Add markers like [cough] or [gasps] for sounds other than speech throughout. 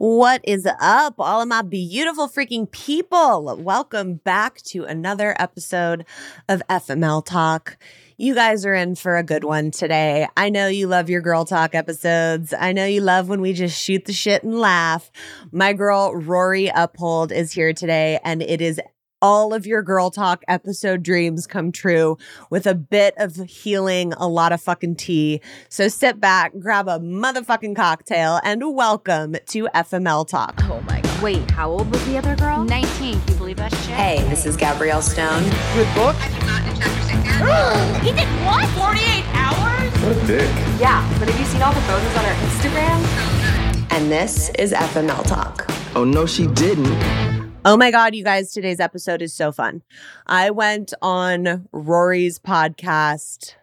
What is up, all of my beautiful freaking people? Welcome back to another episode of FML Talk. You guys are in for a good one today. I know you love your girl talk episodes. I know you love when we just shoot the shit and laugh. My girl Rory Uphold is here today, and it is all of your girl talk episode dreams come true with a bit of healing, a lot of fucking tea. So sit back, grab a motherfucking cocktail, and welcome to FML Talk. Oh my god. Wait, how old was the other girl? 19. Can you believe that shit? Hey, this is Gabrielle Stone. Good book. [gasps] he did what? 48 hours? What a dick. Yeah, but have you seen all the photos on her Instagram? And this is FML Talk. Oh, no, she didn't. Oh my God, you guys, today's episode is so fun. I went on Rory's podcast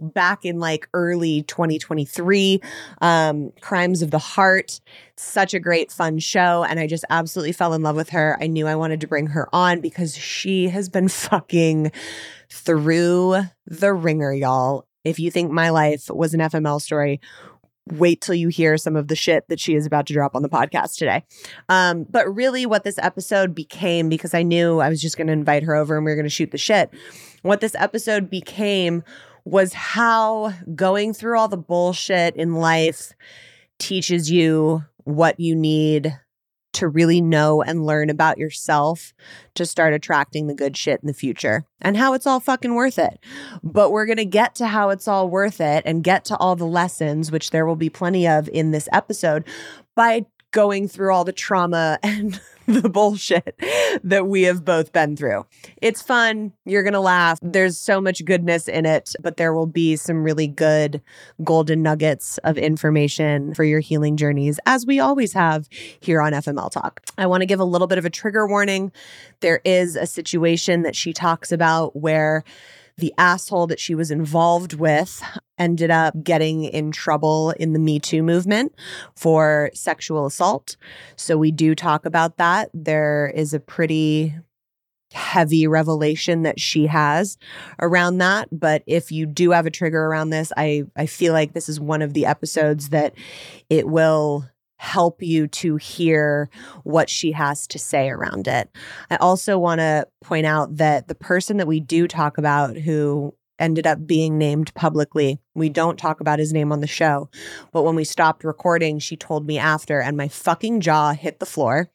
back in like early 2023 um crimes of the heart. Such a great fun show and i just absolutely fell in love with her. I knew i wanted to bring her on because she has been [laughs] fucking through the ringer y'all. If you think my life was an fml story wait till you hear some of the shit that she is about to drop on the podcast today. Um, but really, what this episode became, because I knew I was just going to invite her over and we were going to shoot the shit, what this episode became was how going through all the bullshit in life teaches you what you need to really know and learn about yourself to start attracting the good shit in the future and how it's all fucking worth it. But we're going to get to how it's all worth it and get to all the lessons, which there will be plenty of in this episode, by going through all the trauma [laughs] and the bullshit that we have both been through. It's fun. You're going to laugh. There's so much goodness in it, but there will be some really good golden nuggets of information for your healing journeys, as we always have here on FML Talk. I want to give a little bit of a trigger warning. There is a situation that she talks about where the asshole that she was involved with ended up getting in trouble in the Me Too movement for sexual assault. So we do talk about that. There is a pretty heavy revelation that she has around that but if you do have a trigger around this i i feel like this is one of the episodes that it will help you to hear what she has to say around it. I also want to point out that the person that we do talk about who ended up being named publicly. We don't talk about his name on the show. But when we stopped recording, she told me after, and my fucking jaw hit the floor.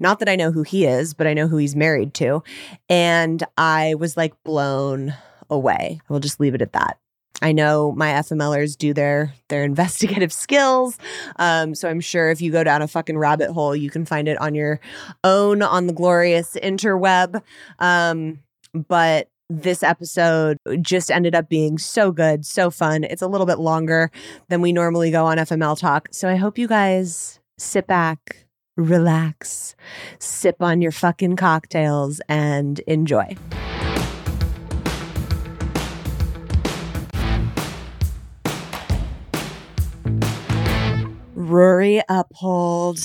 Not that I know who he is, but I know who he's married to. And I was like blown away. We'll just leave it at that. I know my FMLers do their their [laughs] investigative skills. Um, so I'm sure if you go down a fucking rabbit hole, you can find it on your own on the glorious interweb. Um, but this episode just ended up being so good, so fun. It's a little bit longer than we normally go on FML Talk. So I hope you guys sit back, relax, sip on your fucking cocktails, and enjoy. Rory Uphold.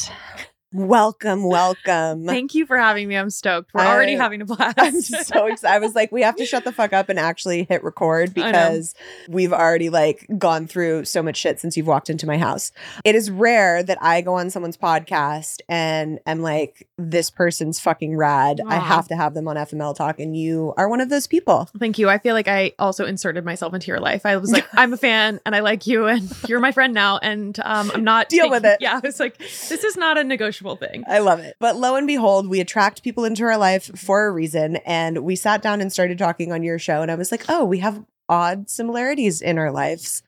Welcome, welcome. Thank you for having me. I'm stoked. We're already having a blast. I'm so [laughs] excited. I was like, we have to shut the fuck up and actually hit record because we've already like gone through so much shit since you've walked into my house. It is rare that I go on someone's podcast and am like, this person's fucking rad. I have to have them on FML Talk, and you are one of those people. Thank you. I feel like I also inserted myself into your life. I was like, [laughs] I'm a fan and I like you and you're my friend now. And um, I'm not Deal with it. Yeah. I was like, this is not a negotiable thing. I love it. But lo and behold, we attract people into our life for a reason. And we sat down and started talking on your show. And I was like, oh, we have odd similarities in our lives.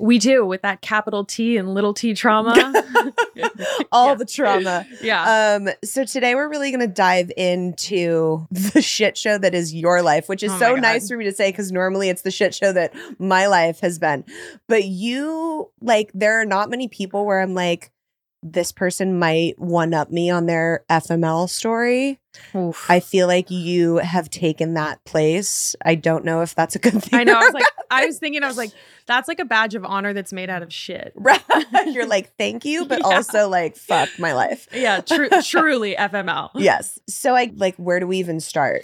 We do with that capital T and little t trauma. [laughs] [laughs] All Yeah. the trauma. yeah. Um, so today we're really going to dive into the shit show that is your life, which is Oh so God. nice for me to say because normally it's the shit show that my life has been. But you, like, there are not many people where I'm like, this person might one up me on their FML story. Oof. I feel like you have taken that place. I don't know if that's a good thing. I know. I was like, I was thinking, I was like, that's like a badge of honor that's made out of shit. [laughs] Right. You're like, thank you, but [laughs] Yeah. also like, fuck my life. Yeah, tru- [laughs] truly FML. Yes. So I like, where do we even start?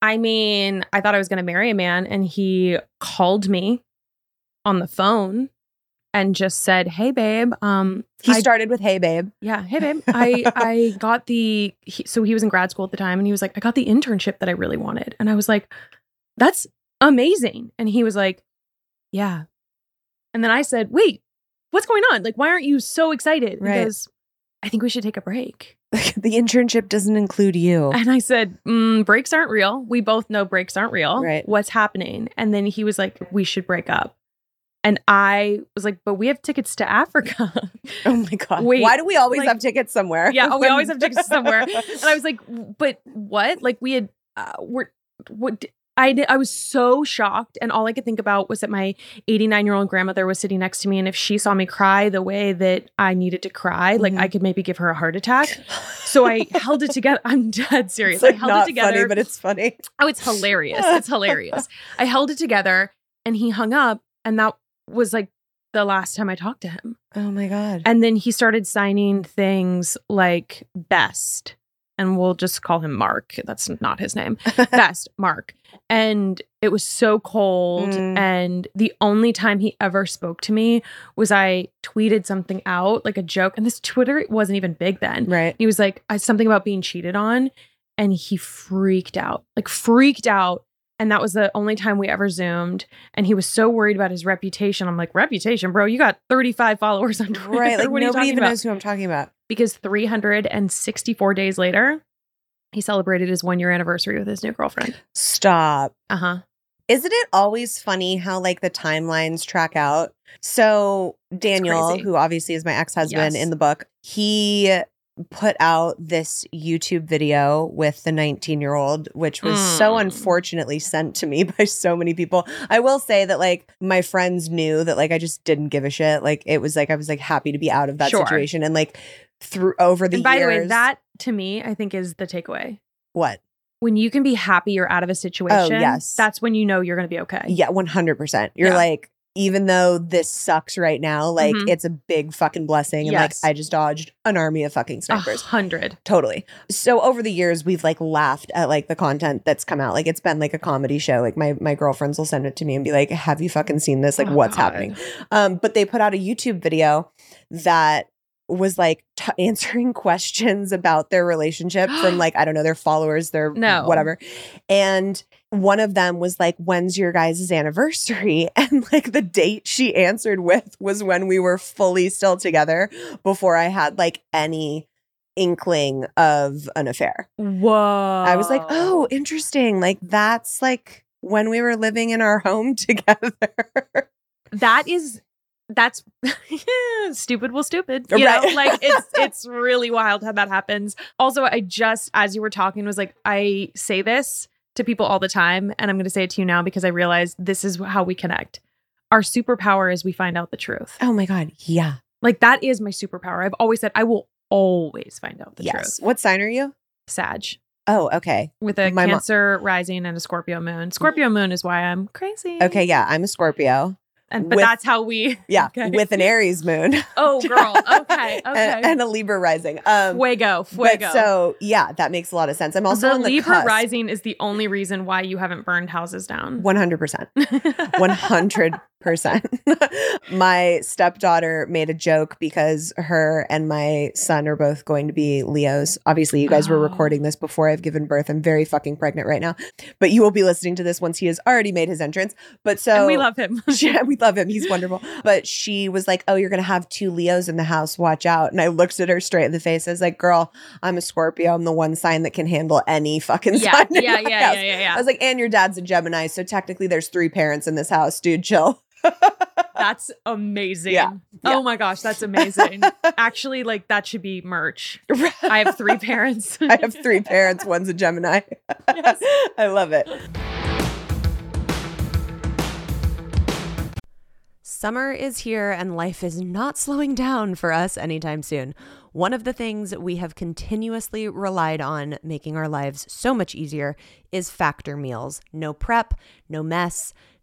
I mean, I thought I was going to marry a man, and he called me on the phone and just said, "Hey, babe, um, He I- started with, hey, babe. yeah, hey, babe, I [laughs] I got the he, so he was in grad school at the time, and he was like, I got the internship that I really wanted, and I was like, that's amazing, and he was like, yeah, and then I said, wait, what's going on? Like, why aren't you so excited? Right. Because I think we should take a break. [laughs] the internship doesn't include you. And I said, mm, breaks aren't real. We both know breaks aren't real. Right. What's happening? And then he was like, we should break up. And I was like, but we have tickets to Africa. [laughs] Oh my God. Wait, Why do we always like- have tickets somewhere? yeah, oh, we always have tickets [laughs] somewhere. And I was like, but what? Like we had, uh, we're, what? I, I was so shocked. And all I could think about was that my 89 year old grandmother was sitting next to me. And if she saw me cry the way that I needed to cry, like Mhm. I could maybe give her a heart attack. [laughs] So I held it together. I'm dead serious. Like I held it together. funny, but it's funny. Oh, it's hilarious. It's hilarious. I held it together and he hung up. And that was like the last time I talked to him. Oh my God. And then he started signing things like Best. And we'll just call him Mark. That's not his name. [laughs] Best, Mark. And it was so cold. Mm. And the only time he ever spoke to me was I tweeted something out, like a joke. And this Twitter wasn't even big then. right. He was like, I, something about being cheated on. And he freaked out, like freaked out. And that was the only time we ever Zoomed. And he was so worried about his reputation. I'm like, reputation, bro, you got 35 followers on Twitter. Right. Like [laughs] what are you nobody even about? knows who I'm talking about. Because 364 days later, he celebrated his one year anniversary with his new girlfriend. Stop. Uh huh. Isn't it always funny how like the timelines track out? So Daniel, who obviously is my ex-husband Yes. in the book, he put out this YouTube video with the 19-year-old, which was so Mm. unfortunately sent to me [laughs] by so many people. I will say that like my friends knew that like I just didn't give a shit. Like it was like I was like happy to be out of that Sure. situation and like through over the And by years. the way, that to me, I think is the takeaway. what? When you can be happy you're out of a situation, Oh, yes. that's when you know you're going to be okay. Yeah, 100%. You're Yeah. like, even though this sucks right now, like Mhm. it's a big fucking blessing. And Yes. like, I just dodged an army of fucking A snipers. hundred. Totally. So over the years, we've like laughed at like the content that's come out. Like it's been like a comedy show. Like my my girlfriends will send it to me and be like, "Have you fucking seen this? Like, Oh, what's God. happening?" Um, but they put out a YouTube video that was like t- [laughs] answering questions about their relationship from [gasps] like I don't know their followers, their No. whatever, and one of them was like, "When's your guys' anniversary?" [laughs] And like the date she answered with was when we were fully still together before I had like any inkling of an affair. Whoa. I was like, "Oh, interesting. Like that's like when we were living in our home [laughs] together." that is that's [laughs] stupid well stupid you Right. know like it's [laughs] it's really wild how that happens also i just as you were talking was like i say this to people all the time and i'm going to say it to you now because i realize this is how we connect our superpower is we find out the truth oh my god, yeah. like that is my superpower i've always said i will always find out the yes. truth What sign are you? sag Oh, okay. with a My mo- cancer rising and a scorpio moon scorpio mm-hmm. moon is why i'm crazy Okay, yeah, I'm a Scorpio. And but with- that's how we [laughs] Yeah, Okay. with an Aries moon. [laughs] oh [laughs] girl okay okay and, and a Libra rising. Um fuego fuego so yeah, that makes a lot of sense. I'm also the the Libra cusp. rising is the only reason why you haven't burned houses down. 100%. 100%. [laughs] my stepdaughter made a joke because her and my son are both going to be Leos. Obviously, you guys were Oh. recording this before I've given birth. I'm very fucking pregnant right now. But you will be listening to this once he has already made his entrance. But so and we love him. [laughs] yeah, we love him. He's wonderful. But she was like, Oh, you're going to have two Leos in the house. Watch out. And I looked at her straight in the face. I was like, Girl, I'm a Scorpio. I'm the one sign that can handle any fucking yeah, sign. yeah, yeah, yeah, yeah, yeah. I was like, And your dad's a Gemini. So technically, there's three parents in this house, dude. Chill. [laughs] that's amazing. Yeah, oh yeah. Oh my gosh, that's amazing. [laughs] Actually, like that should be merch. I have three parents. [laughs] I have three parents. One's a Gemini. Yes. I love it. Summer is here and life is not slowing down for us anytime soon. One of the things we have continuously relied on making our lives so much easier is factor meals. No prep, no mess,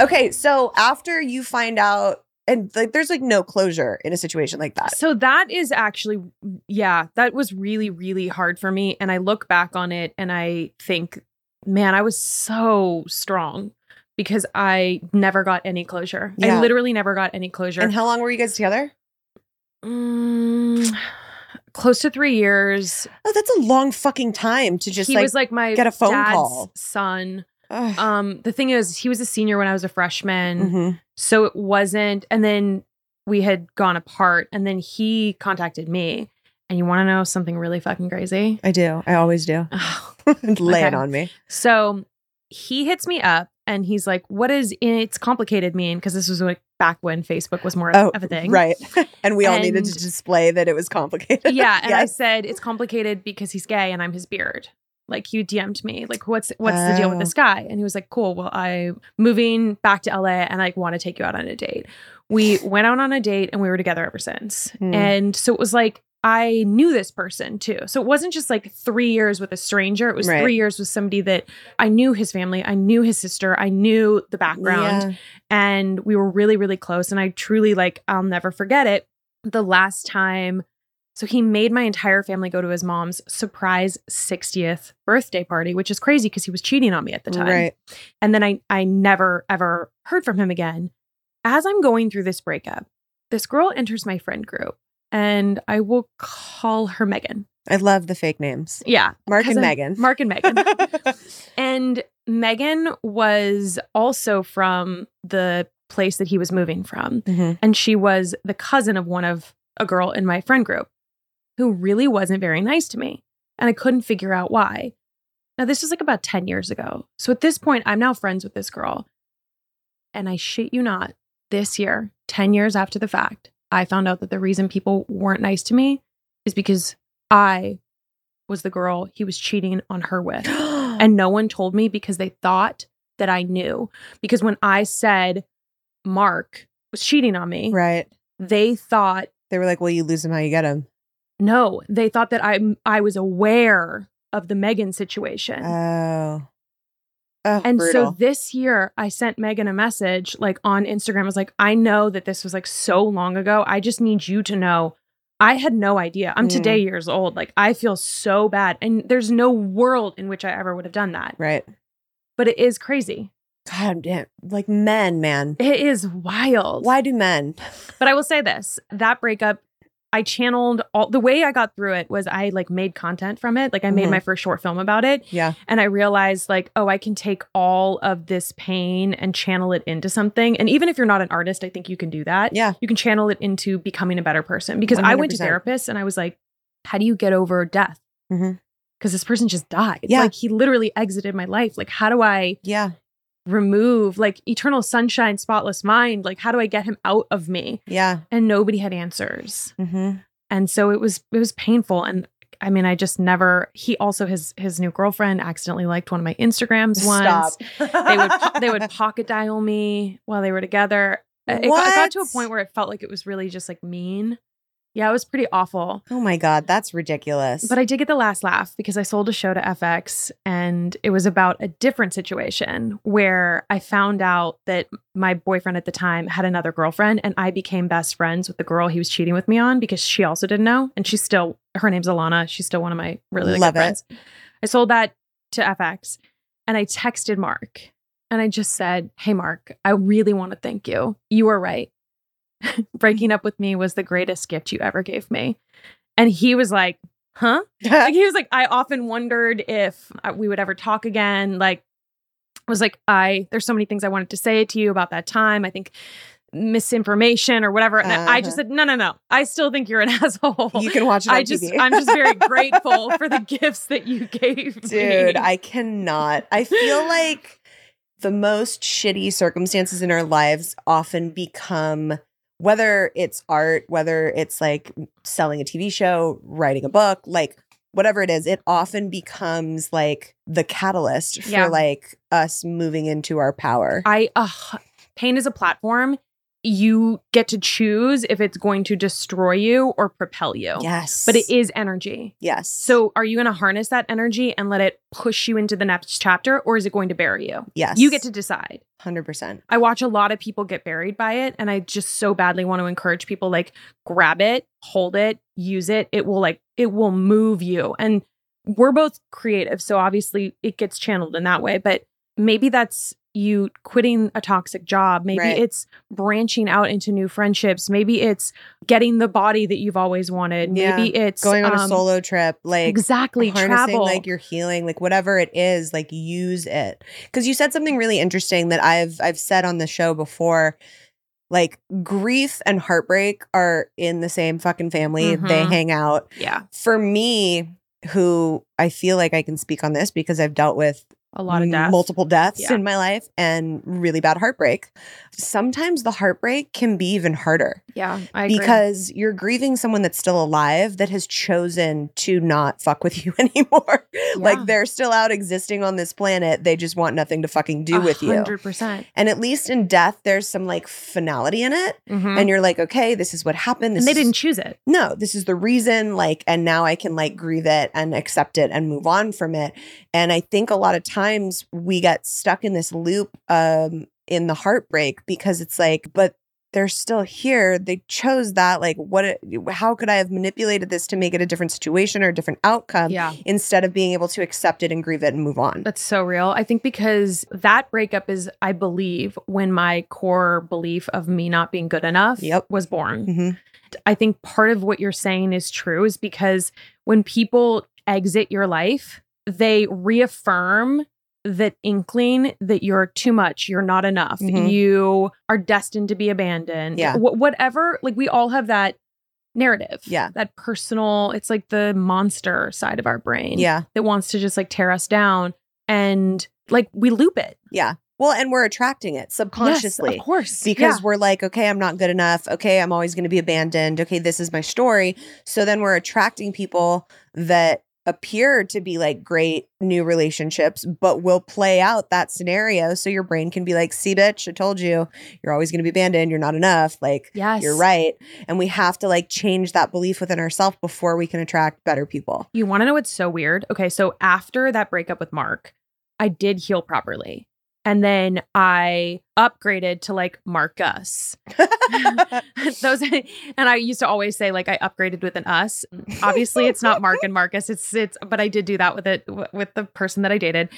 Okay, so after you find out, and like, there's like no closure in a situation like that. So that is actually, yeah, that was really, really hard for me. And I look back on it and I think, man, I was so strong because I never got any closure. Yeah. I literally never got any closure. And how long were you guys together? Mm, close to three years. Oh, that's a long fucking time to just he like, was like my get a phone dad's call. son. Ugh. Um, the thing is, he was a senior when I was a freshman. Mhm. So it wasn't, and then we had gone apart, and then he contacted me. And you want to know something really fucking crazy? I do. I always do. [sighs] [laughs] Lay it on me. So he hits me up and he's like, What does it's complicated mean? Because this was like back when Facebook was more Oh, of a thing. right. [laughs] and we all needed to display that it was complicated. Yeah. [laughs] And I said, It's complicated because he's gay and I'm his beard. Like you DM'd me, like what's what's the deal with Oh. this guy? And he was like, Cool. Well, I'm moving back to LA and I want to take you out on a date. We [sighs] went out on a date and we were together ever since. Hmm. And so it was like I knew this person too. So it wasn't just like three years with a stranger. It was Right. three years with somebody that I knew his family, I knew his sister, I knew the background, Yeah. and we were really, really close. And I truly like, I'll never forget it. The last time, so he made my entire family go to his mom's surprise 60th birthday party, which is crazy because he was cheating on me at the time. Right. And then I I never ever heard from him again. As I'm going through this breakup, this girl enters my friend group and I will call her Megan. I love the fake names. Yeah. Mark and I- Megan. Mark and Megan. [laughs] and Megan was also from the place that he was moving from. Mhm. And she was the cousin of one of a girl in my friend group who really wasn't very nice to me. And I couldn't figure out why. Now, this was like about 10 years ago. So at this point, I'm now friends with this girl. And I shit you not, this year, 10 years after the fact, I found out that the reason people weren't nice to me is because I was the girl he was cheating on her with. [gasps] And no one told me because they thought that I knew. Because when I said Mark was cheating on me, right. they thought They were like, well, you lose him how you get him. No, they thought that I I was aware of the Megan situation. Oh. Oh, and brutal. so this year I sent Megan a message like on Instagram. I was like, I know that this was like so long ago. I just need you to know I had no idea. I'm Mm. today years old. Like I feel so bad. And there's no world in which I ever would have done that. right. But it is crazy. God damn. Like men, man. It is wild. Why do men? But I will say this that breakup, I channeled all the way I got through it was I like made content from it. Like I made Mhm. my first short film about it. Yeah. And I realized like, oh, I can take all of this pain and channel it into something. And even if you're not an artist, I think you can do that. Yeah. You can channel it into becoming a better person. Because I went to therapists and I was like, how do you get over death? Mhm. Because this person just died. Yeah. Like he literally exited my life. Like, how do I Yeah. Remove like eternal sunshine, spotless mind? Like, how do I get him out of me? Yeah. And nobody had answers Mm-hmm. and so it was it was painful and i mean i just never he also his his new girlfriend accidentally liked one of my instagrams once Stop. they would [laughs] they would pocket dial me while they were together it, it got to a point where it felt like it was really just like mean Yeah, it was pretty awful. Oh my God, that's ridiculous. But I did get the last laugh because I sold a show to FX and it was about a different situation where I found out that my boyfriend at the time had another girlfriend and I became best friends with the girl he was cheating with me on because she also didn't know. And she's still, her name's Alana. She's still one of my really Love good it. friends. I sold that to FX and I texted Mark and I just said, Hey, Mark, I really want to thank you. You were right. [laughs] Breaking up with me was the greatest gift you ever gave me. And he was like, Huh? [laughs] like he was like i often wondered if uh, we would ever talk again like I was like i there's so many things i wanted to say to you about that time i think misinformation or whatever and i just Uh-huh. said no no no i still think you're an [laughs] asshole you can watch it on I just, I'm just very grateful for the gifts that you gave me. Dude, I cannot. I feel like the most shitty circumstances in our lives often become whether it's art, whether it's like selling a TV show, writing a book, like whatever it is, it often becomes like the catalyst for Yeah. like us moving into our power. i uh, pain is a platform you get to choose if it's going to destroy you or propel you yes. but it is energy yes. So, are you going to harness that energy and let it push you into the next chapter, or is it going to bury you? yes. You get to decide. 100%. I watch a lot of people get buried by it, and I just so badly want to encourage people like grab it, hold it, use it. It will like it will move you. And we're both creative, so obviously it gets channeled in that way. But maybe that's you quitting a toxic job. Maybe Right. it's branching out into new friendships. Maybe it's getting the body that you've always wanted. Yeah. Maybe it's Going on a um, solo trip, like exactly harnessing travel. like your healing like whatever it is like use it because you said something really interesting that i've i've said on the show before like grief and heartbreak are in the same fucking family they Mhm. hang out yeah, for me who i feel like i can speak on this because i've dealt with a lot of death. multiple deaths Yeah. in my life and really bad heartbreak sometimes the heartbreak can be even harder Yeah, I agree. because you're grieving someone that's still alive that has chosen to not fuck with [laughs] you anymore. Yeah. Like they're still out existing on this planet. They just want nothing to fucking do with you. hundred percent. And at least in death, there's some like finality in it. And, And you're like, okay, this is what happened. This they didn't choose it. no, this is the reason. Like, and now I can like grieve it and accept it and move on from it. And I think a lot of times we get stuck in this loop um in the heartbreak because it's like, but they're still here. They chose that. Like, what? How could I have manipulated this to make it a different situation or a different outcome yeah, instead of being able to accept it and grieve it and move on? that's so real. I think because that breakup is, I believe, when my core belief of me not being good enough Yep. was born. Mhm. I think part of what you're saying is true is because when people exit your life, they reaffirm that inkling that you're too much, you're not enough, Mhm. you are destined to be abandoned. Yeah. Wh- whatever, like we all have that narrative. Yeah. That personal, it's like the monster side of our brain Yeah. that wants to just like tear us down. And like we loop it. Yeah. Well, and we're attracting it subconsciously. Yes, of course. because Yeah. we're like, okay, I'm not good enough. Okay, I'm always going to be abandoned. Okay, this is my story. So then we're attracting people that appear to be like great new relationships, but will play out that scenario. So your brain can be like, see, bitch, I told you, you're always going to be abandoned. You're not enough. Like, yes. you're right. And we have to like change that belief within ourselves before we can attract better people. You want to know what's so weird? Okay, so after that breakup with Mark, I did heal properly. And then I upgraded to like Marcus. [laughs] Those and I used to always say like I upgraded with an us. Obviously it's not Mark and Marcus. It's it's but I did do that with it with the person that I dated.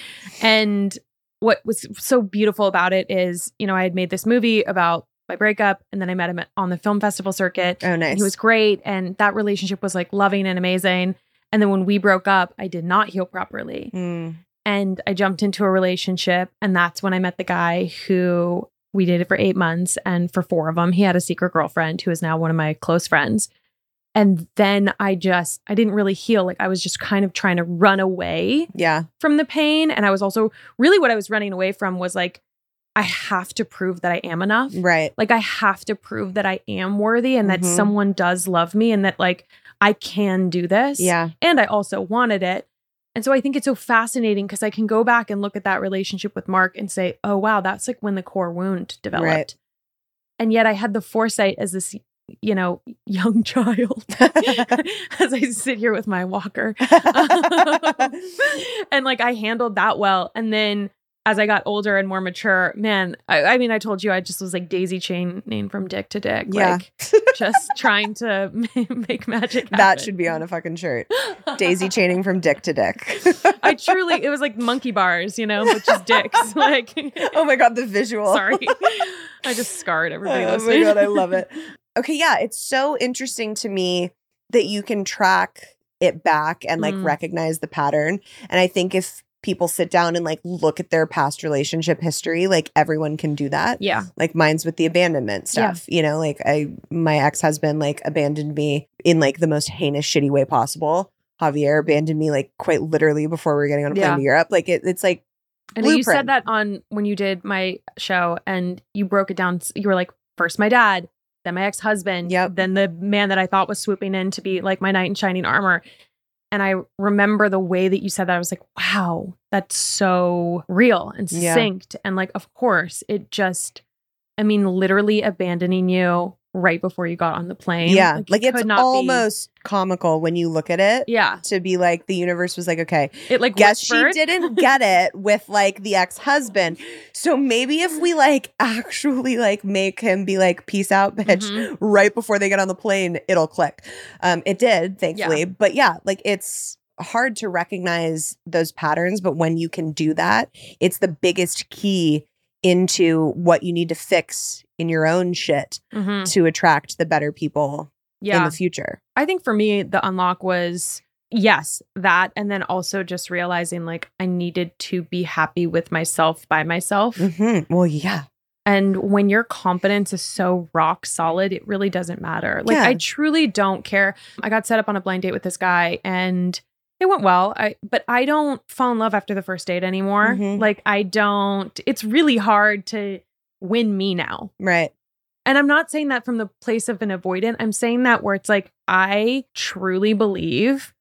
And what was so beautiful about it is, you know, I had made this movie about my breakup and then I met him at, on the film festival circuit. oh, nice. he was great. And that relationship was like loving and amazing. And then when we broke up, I did not heal properly. Mm, And I jumped into a relationship. And that's when I met the guy who we dated for eight months. And for four of them, he had a secret girlfriend who is now one of my close friends. And then I just, I didn't really heal. Like I was just kind of trying to run away yeah. from the pain. And I was also really what I was running away from was like, I have to prove that I am enough Right. like i have to prove that i am worthy and that Mhm. someone does love me and that like i can do this Yeah. and i also wanted it and so i think it's so fascinating because i can go back and look at that relationship with mark and say oh wow that's like when the core wound developed Right. and yet i had the foresight as this you know, [laughs] young child [laughs] [laughs] as I sit here with my walker. and like I handled that well. And then as I got older and more mature, man, I, I mean, I told you I just was like daisy chaining from dick to dick. Yeah. Like just [laughs] trying to [laughs] make magic happen. that should be on a fucking shirt. Daisy chaining from dick to dick. I truly, it was like monkey bars, you know, but just dicks. [laughs] Like, oh my god, the visual. sorry. I just scarred everybody Oh my listening. god, I love it. Okay, yeah, it's so interesting to me that you can track it back and like Mm. recognize the pattern. And I think if people sit down and like look at their past relationship history, like everyone can do that. Yeah. Like mine's with the abandonment stuff Yeah. You know, like I my ex-husband like abandoned me in like the most heinous shitty way possible. Javier abandoned me like quite literally before we were getting on a plane Yeah. to Europe. Like it, it's like know you said that on when you did my show and you broke it down. You were like, first my dad, then my ex husband, Yep. then the man that I thought was swooping in to be like my knight in shining armor. And I remember the way that you said that. I was like, wow, that's so real and Yeah. And like, of course, it just, I mean, literally abandoning you right before you got on the plane. yeah, you like it's not be- almost comical when you look at it. yeah. To be like the universe was like, okay, It like guess whispered. she didn't [laughs] get it with like the ex-husband. So maybe if we like [laughs] actually like make him be like, peace out, bitch, Mhm. right before they get on the plane, it'll click. Um, it did, thankfully. But yeah, like it's hard to recognize those patterns, but when you can do that, it's the biggest key into what you need to fix in your own shit Mhm. to attract the better people Yeah. in the future. I think for me, the unlock was yes, that. And then also just realizing like I needed to be happy with myself by myself. Mhm. Well, yeah. And when your confidence is so rock solid, it really doesn't matter. Like, Yeah. I truly don't care. I got set up on a blind date with this guy and it went well. I, but I don't fall in love after the first date anymore. Mhm. Like, I don't, it's really hard to win me now. Right. And I'm not saying that from the place of an avoidant. I'm saying that where it's like, I truly believe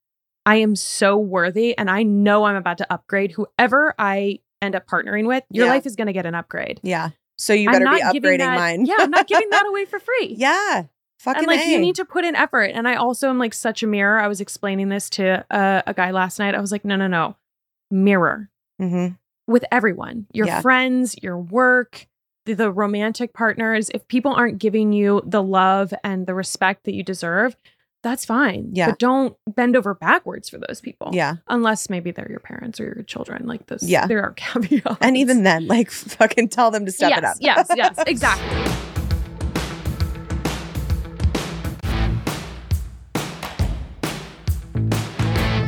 I am so worthy and I know I'm about to upgrade whoever I end up partnering with. Your Yeah. life is going to get an upgrade. Yeah. So you better be upgrading that- mine. yeah, I'm not giving that [laughs] away for free. yeah. Fucking And like A. you need to put in effort. And I also am like such a mirror. I was explaining this to uh, a guy last night. I was like, no, no, no. Mirror Mhm. with everyone, your Yeah. friends, your work, the, the romantic partners. If people aren't giving you the love and the respect that you deserve, that's fine. Yeah. But don't bend over backwards for those people. Yeah. Unless maybe they're your parents or your children. Like those. Yeah. There are [laughs] caveats. And even then, like [laughs] fucking tell them to step yes, it up. yes, yes, [laughs] exactly.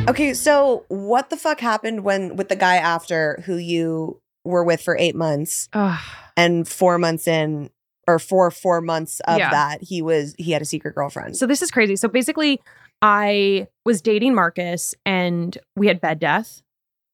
Okay, so what the fuck happened when with the guy after who you were with for eight months Ugh. and four months in or four four months of Yeah. that he was he had a secret girlfriend. So this is crazy. So basically, I was dating Marcus and we had bed death.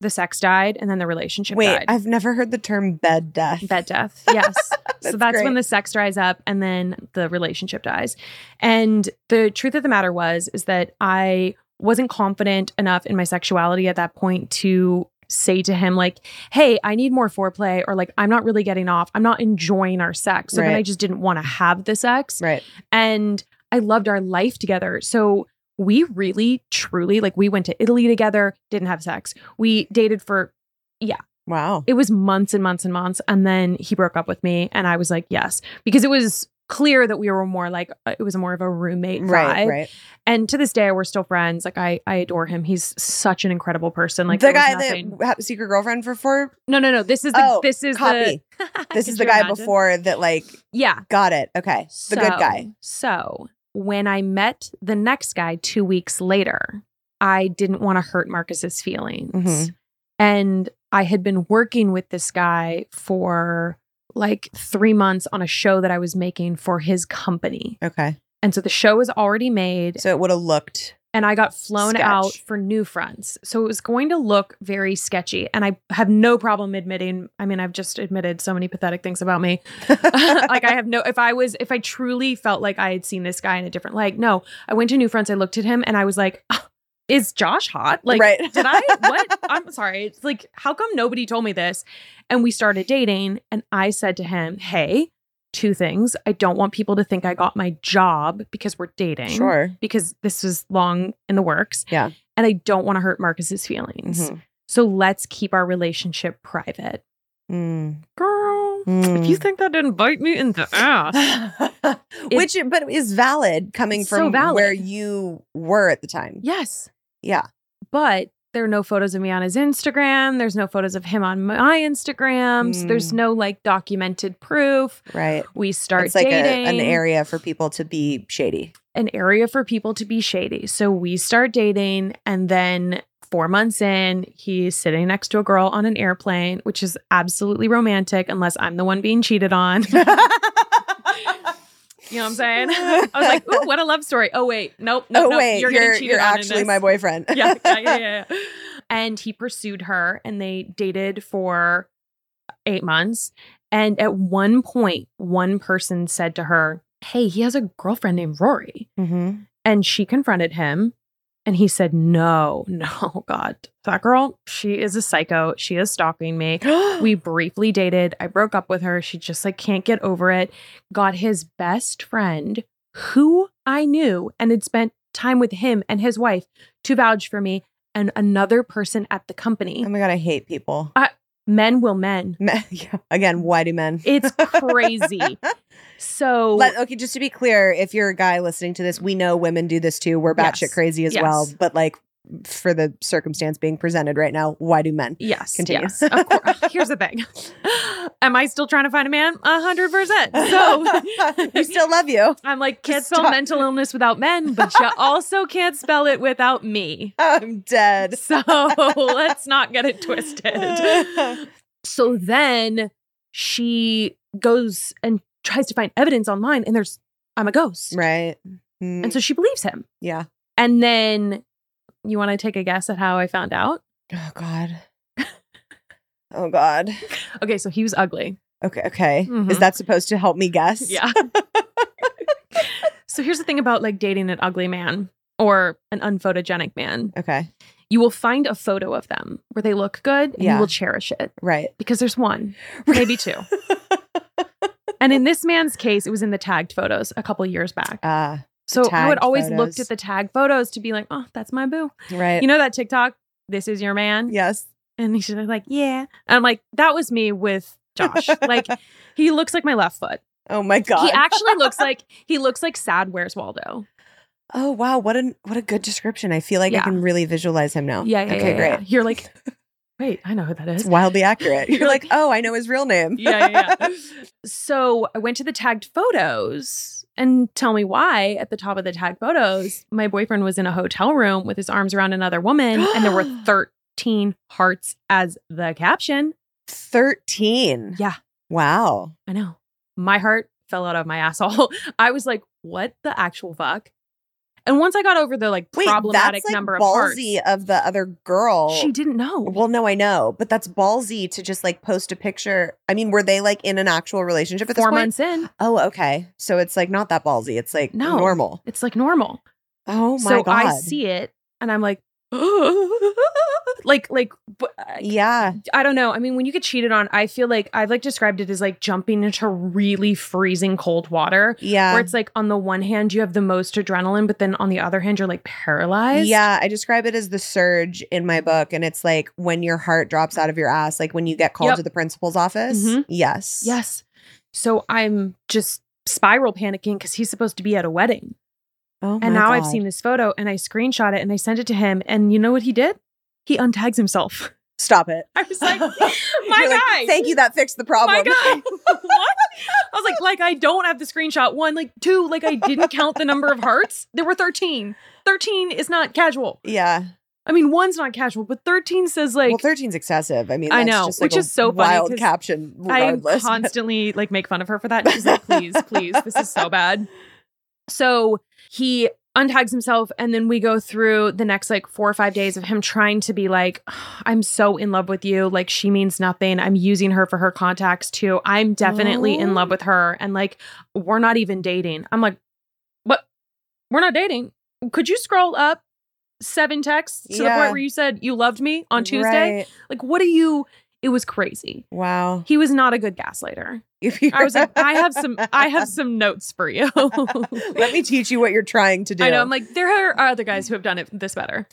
The sex died and then the relationship Wait, died. I've never heard the term bed death. bed death. Yes. [laughs] so That's that's great. when the sex dries up and then the relationship dies. And the truth of the matter was is that I wasn't confident enough in my sexuality at that point to say to him like, "Hey, I need more foreplay," or like, "I'm not really getting off. I'm not enjoying our sex." So then I just didn't want to have the sex Right. and I loved our life together. So we really, truly, like, we went to Italy together, didn't have sex. We dated for, yeah. Wow. it was months and months and months. And then he broke up with me. And I was like, yes, because it was clear that we were more like, uh, it was more of a roommate vibe. Right, right. And to this day, we're still friends. Like, I, I adore him. He's such an incredible person. Like, the guy nothing- that had a secret girlfriend for four. no, no, no. This is the, Oh, this is copy. [laughs] the, This is the guy imagine? before that. Like, Yeah. got it. Okay, the good guy. So when I met the next guy two weeks later, I didn't want to hurt Marcus's feelings. Mhm. And I had been working with this guy for like three months on a show that I was making for his company. Okay, And so the show was already made so it would have looked. and I got flown Sketch. out for new fronts. So it was going to look very sketchy. And I have no problem admitting, I mean, I've just admitted so many pathetic things about me. [laughs] like I have no if I was if I truly felt like I had seen this guy in a different light. No, I went to New Fronts, I looked at him and I was like, "Ah, is Josh hot? Like Right. did I [laughs] what? I'm sorry. It's like how come nobody told me this? And we started dating and I said to him, "Hey, two things. I don't want people to think I got my job because we're dating. Sure. Because this was long in the works. Yeah. And I don't want to hurt Marcus's feelings. Mhm. So let's keep our relationship private. Mm. Girl, if Mm. you think that didn't bite me in the [laughs] ass. Which, but is valid coming It's so from valid. where you were at the time. yes. Yeah. But there are no photos of me on his Instagram. There's no photos of him on my Instagrams. There's Mm. no like documented proof. Right. We start it's like a, dating. an area for people to be shady. an area for people to be shady. So we start dating, and then four months in, he's sitting next to a girl on an airplane, which is absolutely romantic, unless I'm the one being cheated on. [laughs] [laughs] you know what I'm saying? [laughs] [laughs] I was like, ooh, what a love story. Oh, wait. Nope. nope oh nope, wait, you're, you're you're actually my boyfriend. [laughs] yeah, yeah, yeah, yeah, yeah. And he pursued her, and they dated for eight months. And at one point, one person said to her, Hey, he has a girlfriend named Rory. mm-hmm. And she confronted him. And he said, No, no, oh, God. That girl, she is a psycho. She is stalking me. [gasps] We briefly dated. I broke up with her. She just like can't get over it. Got his best friend, who I knew and had spent time with him and his wife to vouch for me, and another person at the company. Oh my god, I hate people. Men will men. Men- [laughs] yeah. Again, why do men? It's [laughs] crazy. So Let, okay, just to be clear, if you're a guy listening to this, we know women do this too. We're batshit Yes. crazy as Yes. well. But like for the circumstance being presented right now, why do men? Yes. Continue. Yes. Of course. [laughs] Here's the thing. Am I still trying to find a man? A hundred percent. So [laughs] we still love you. [laughs] I'm like, can't Just spell mental illness without men, but you also can't spell it without me. Oh, I'm dead. So let's not get it twisted. So then she goes and tries to find evidence online, and there's I'm a ghost. right. Mm, And so she believes him. yeah. And then you want to take a guess at how I found out? Oh God. [laughs] oh God. Okay, so he was ugly. Okay. Okay. Is Mhm. that supposed to help me guess? Yeah. [laughs] so here's the thing about like dating an ugly man or an unphotogenic man. Okay. You will find a photo of them where they look good and Yeah. you will cherish it Right. because there's one, [laughs] maybe two. And in this man's case, it was in the tagged photos a couple years back. Ah. So I would always photos. looked at the tag photos to be like, oh, that's my boo. right. You know that TikTok? This is your man. yes. And he's just like, yeah. And I'm like, that was me with Josh. like, [laughs] he looks like my left foot. Oh my God. He actually looks [laughs] like he looks like sad. Where's Waldo? Oh wow, what a what a good description. I feel like I can really visualize him now. Yeah, yeah, Okay, yeah, great. yeah. You're like, [laughs] wait, I know who that is. It's wildly accurate. [laughs] You're, like- oh, I know his real name. yeah, yeah, yeah. [laughs] so I went to the tagged photos and tell me why at the top of the tagged photos, my boyfriend was in a hotel room with his arms around another woman and there were [gasps] 13 hearts as the caption. 13. Yeah. Wow. I know. My heart fell out of my asshole. [laughs] I was like, what the actual fuck? And once I got over the like Wait, problematic that's like number of ballsy of the other girl. she didn't know. Well, no, I know, but that's ballsy to just like post a picture. I mean, were they like in an actual relationship at this Four point? months in, Oh, okay. So it's like not that ballsy. It's like No. normal. it's like normal. Oh my god. so god. I see it and I'm like, [laughs] like, like, b- Yeah. I don't know. I mean, when you get cheated on, I feel like I've like described it as like jumping into really freezing cold water, Yeah. where it's like on the one hand you have the most adrenaline, but then on the other hand you're like paralyzed. Yeah, I describe it as the surge in my book. And it's like when your heart drops out of your ass, like when you get called Yep. to the principal's office. Mhm. Yes. Yes. So I'm just spiral panicking because he's supposed to be at a wedding. Oh And now I've seen this photo and I screenshot it and I sent it to him. And you know what he did? He untags himself. [laughs] Stop it. I was like, [laughs] my You're like, guy. Thank you. That fixed the problem. My guy. [laughs] what? I was like, like, I don't have the screenshot. One, like, two, like, I didn't count the number of hearts. There were 13. 13 is not casual. yeah. I mean, one's not casual, but 13 says, like, well, 13's excessive. I mean, I know, just like which is so funny wild caption. I Regardless, constantly like make fun of her for that. She's like, please, please, this is so bad. So he untags himself, and then we go through the next like four or five days of him trying to be like, ah, I'm so in love with you. Like, she means nothing. I'm using her for her contacts too. I'm definitely in Oh. love with her. And like, we're not even dating. I'm like, what? We're not dating. Could you scroll up seven texts to the point where you said you loved me on Tuesday? Right. Like, what are you? It was crazy. Wow. He was not a good gaslighter. If I was like, I have some I [laughs] have some notes for you. [laughs] Let me teach you what you're trying to do. [laughs] I know. I'm like, there are other guys who have done it this better.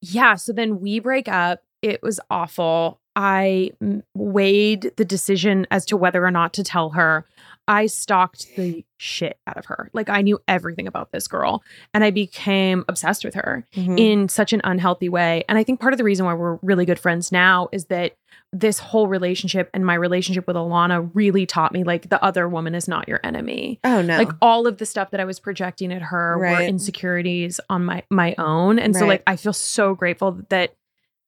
yeah. So then we break up. It was awful. I weighed the decision as to whether or not to tell her. I stalked the shit out of her. Like I knew everything about this girl and I became obsessed with her Mhm. in such an unhealthy way. And I think part of the reason why we're really good friends now is that this whole relationship and my relationship with Alana really taught me like the other woman is not your enemy oh no. like all of the stuff that I was projecting at her were insecurities on my my own and so like I feel so grateful that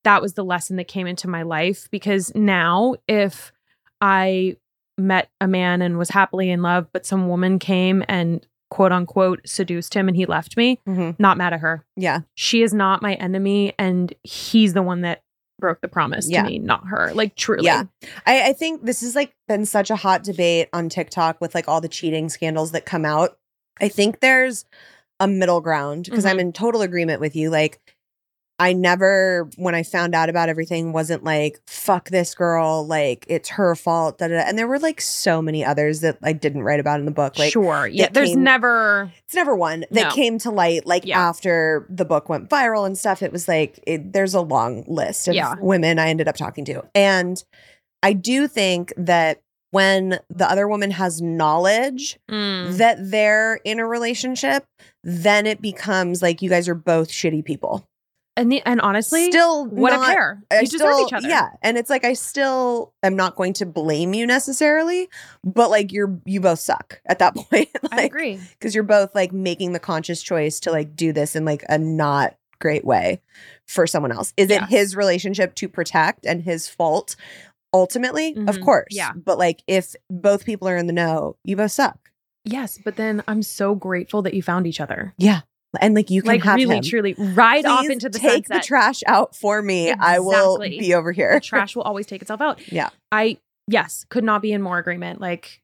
that was the lesson that came into my life because now if I met a man and was happily in love but some woman came and quote unquote seduced him and he left me Mhm. not mad at her Yeah. she is not my enemy and he's the one that broke the promise Yeah. to me not her like truly Yeah. I, I think this has like been such a hot debate on TikTok with like all the cheating scandals that come out. I think there's a middle ground because I'm Mhm. in total agreement with you. Like, I never, when I found out about everything, wasn't like, fuck this girl, like it's her fault. Da, da, da. And there were like so many others that I didn't write about in the book. Like, sure yeah there's came- never it's never one that No. came to light like Yeah. after the book went viral and stuff. It was like it, there's a long list of Yeah. women I ended up talking to, and I do think that when the other woman has knowledge Mm. that they're in a relationship, then it becomes like you guys are both shitty people. And the, and honestly Still, what not, a pair I you deserve still- each other Yeah, and it's like I still am not going to blame you necessarily, but like you're you both suck at that [laughs] point. like, i agree because you're both like making the conscious choice to like do this in like a not great way for someone else. Is it his relationship to protect and his fault ultimately? Of Mhm. course. Yeah. But like if both people are in the know, you both suck. Yes, but then I'm so grateful that you found each other. Yeah. And like you can like have really, him. truly, ride off into the take sunset. the trash out for me. I will be over here. The trash will always take itself out. Yeah. I yes, could not be in more agreement. Like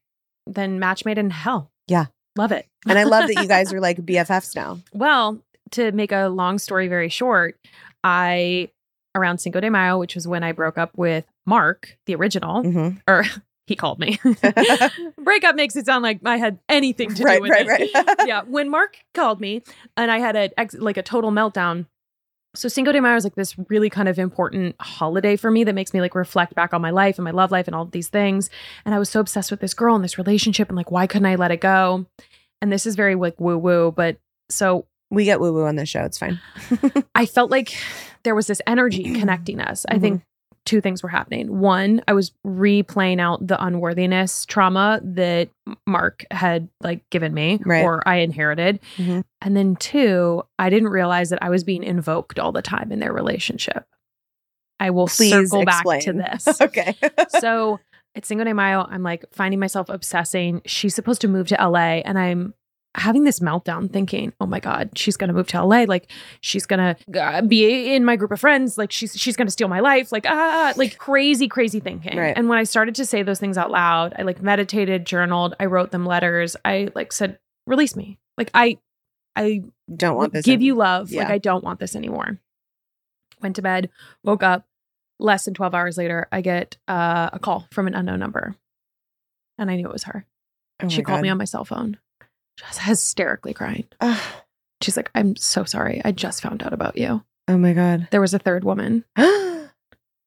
then match made in hell. Yeah. love it. and I love that you guys [laughs] are like BFFs now. Well, to make a long story very short, I around Cinco de Mayo, which was when I broke up with Mark, the original, Mhm. or he called me. [laughs] [laughs] Breakup makes it sound like I had anything to right, do with right, it. right. [laughs] yeah, when Mark called me and I had a ex- like a total meltdown. So Cinco de Mayo is like this really kind of important holiday for me that makes me like reflect back on my life and my love life and all these things. And I was so obsessed with this girl and this relationship and like why couldn't I let it go? And this is very like woo woo, but so we get woo woo on this show. It's fine. I felt like there was this energy connecting us. I think mm-hmm. Two things were happening. One, I was replaying out the unworthiness trauma that Mark had like given me Right. or I inherited. Mhm. And then two, I didn't realize that I was being invoked all the time in their relationship. I will Please circle back to this. [laughs] okay. [laughs] so at Cinco de Mayo, I'm like finding myself obsessing. She's supposed to move to LA, and I'm having this meltdown thinking, oh my God, she's gonna move to LA. Like she's gonna uh, be in my group of friends. Like she's she's gonna steal my life. Like ah, like crazy, crazy thinking. Right. And when I started to say those things out loud, I like meditated, journaled, I wrote them letters. I like said, release me. Like I I Don't want this. give in- you love. Like I don't want this anymore. Went to bed, woke up. Less than 12 hours later, I get uh, a call from an unknown number. And I knew it was her. Oh she called me on my cell phone, just hysterically crying. Ugh. She's like, I'm so sorry. I just found out about you. oh my god. There was a third woman. [gasps]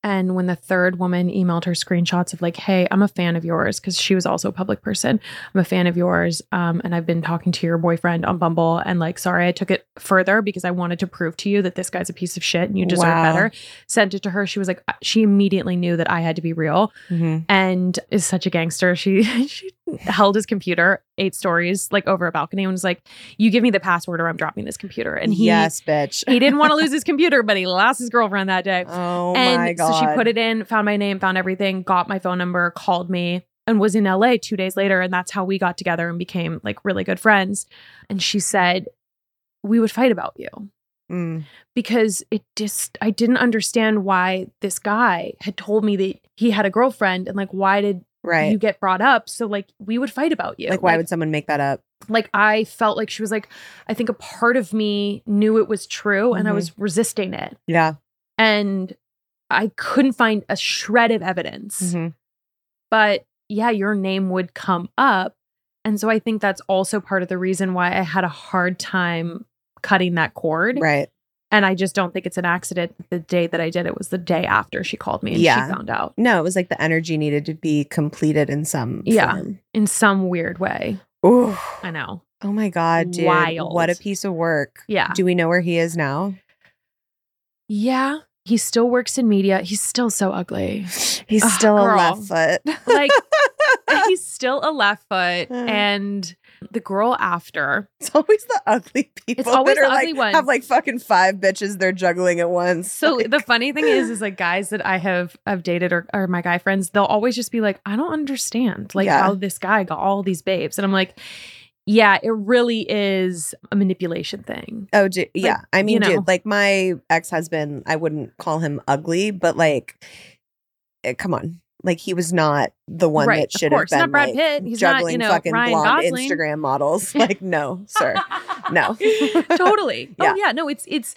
And when the third woman emailed her screenshots of like, "Hey, I'm a fan of yours," because she was also a public person. I'm a fan of yours, um, and I've been talking to your boyfriend on Bumble, and like, sorry, I took it further because I wanted to prove to you that this guy's a piece of shit and you deserve Wow. better. Sent it to her. She was like, uh, she immediately knew that I had to be real, Mhm. and is such a gangster. She [laughs] she held his computer eight stories like over a balcony and was like, "You give me the password, or I'm dropping this computer." And he yes, bitch. he didn't want to lose [laughs] his computer, but he lost his girlfriend that day Oh and my god. so she put it in, found my name, found everything, got my phone number, called me, and was in LA two days later. And that's how we got together and became like really good friends. And she said, We would fight about you Mm. because it just, I didn't understand why this guy had told me that he had a girlfriend and like, why did Right. you get brought up? So like, we would fight about you. like, why would someone make that up? like I felt like she was like, I think a part of me knew it was true and I Mhm. was resisting it Yeah. and I couldn't find a shred of evidence. Mhm. But yeah, your name would come up. And so I think that's also part of the reason why I had a hard time cutting that cord. Right. And I just don't think it's an accident. The day that I did it was the day after she called me and Yeah. she found out No, it was like the energy needed to be completed in some Yeah. form. in some weird way. Ooh. I know. Oh my God, dude. Wild. What a piece of work. Yeah. Do we know where he is now? Yeah. He still works in media. He's still so ugly. [sighs] He's Ugh, still a girl. left foot. Like, [laughs] He's still a left foot. [sighs] And the girl after, It's always the ugly people. It's always that are the ugly like, ones. Have like fucking five bitches they're juggling at once. So Like, the funny thing is, is like [laughs] guys that I have have dated or, or my guy friends, they'll always just be like, I don't understand like Yeah. how this guy got all these babes. And I'm like, yeah, it really is a manipulation thing. Oh, dude, yeah. I mean, you know. dude, like my ex husband, I wouldn't call him ugly, but like, eh, come on, like he was not the one Right, that should have been Not Brad like, Pitt. He's not, juggling you know, fucking Ryan blonde Gosling. Instagram models. [laughs] Like, no, sir, no. [laughs] [laughs] totally. Oh, yeah. Oh yeah, no, it's it's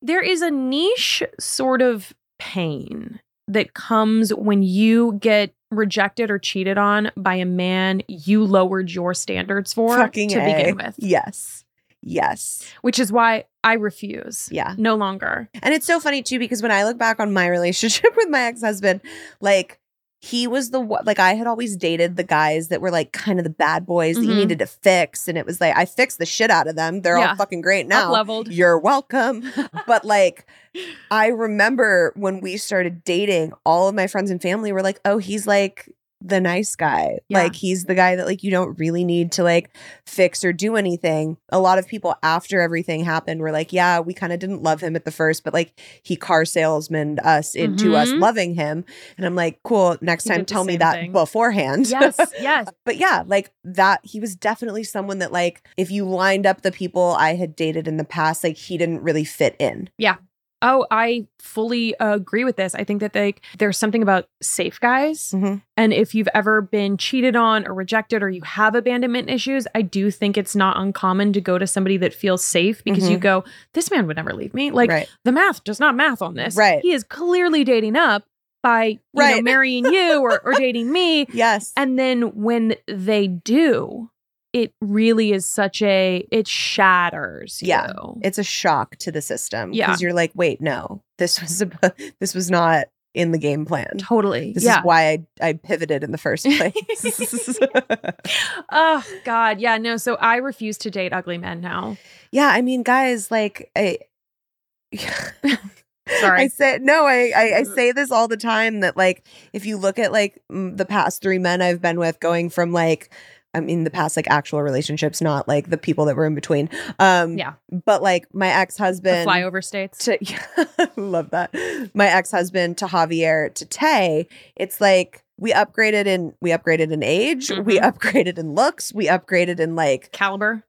there is a niche sort of pain that comes when you get rejected or cheated on by a man you lowered your standards for fucking to A. begin with. Yes, yes, Which is why I refuse. yeah. No longer. And it's so funny too because when I look back on my relationship with my ex husband, like he was the one, like I had always dated the guys that were like kind of the bad boys that you Mhm. needed to fix. And it was like, I fixed the shit out of them. They're Yeah. all fucking great now. Up leveled. You're welcome. [laughs] but like, I remember when we started dating, all of my friends and family were like, oh, he's like the nice guy. Yeah. Like, he's the guy that like you don't really need to like fix or do anything. A lot of people after everything happened were like, yeah, we kind of didn't love him at the first, but like he car salesman us into us Mhm. loving him. And I'm like, cool, next He time tell me that thing. beforehand. Yes, [laughs] yes. but yeah, like that, he was definitely someone that, like, if you lined up the people I had dated in the past, like, he didn't really fit in. Oh, I fully agree with this. I think that like there's something about safe guys. Mhm. And if you've ever been cheated on or rejected or you have abandonment issues, I do think it's not uncommon to go to somebody that feels safe because you Mhm. go, this man would never leave me. Like right. the math does not math on this. Right. He is clearly dating up by you know, Right. marrying you or, or dating me. [laughs] Yes. And then when they do, it really is such a it shatters Yeah. it's a shock to the system. Yeah. Because you're like, wait, no, this was, [laughs] a, this was not in the game plan. totally. This yeah. is why I, I pivoted in the first [laughs] place. oh God. Yeah. No. So I refuse to date ugly men now. yeah. I mean, guys, like, I, [laughs] Sorry. I say no. I, I I uh-huh. say this all the time that like if you look at like the past three men I've been with, going from like I mean the past like actual relationships, not like the people that were in between. Um, Yeah. But like my ex husband flyover states. to [laughs] love that my ex husband to Javier to Tay. It's like we upgraded in we upgraded in age, we Mhm. upgraded in looks, we upgraded in like Caliber.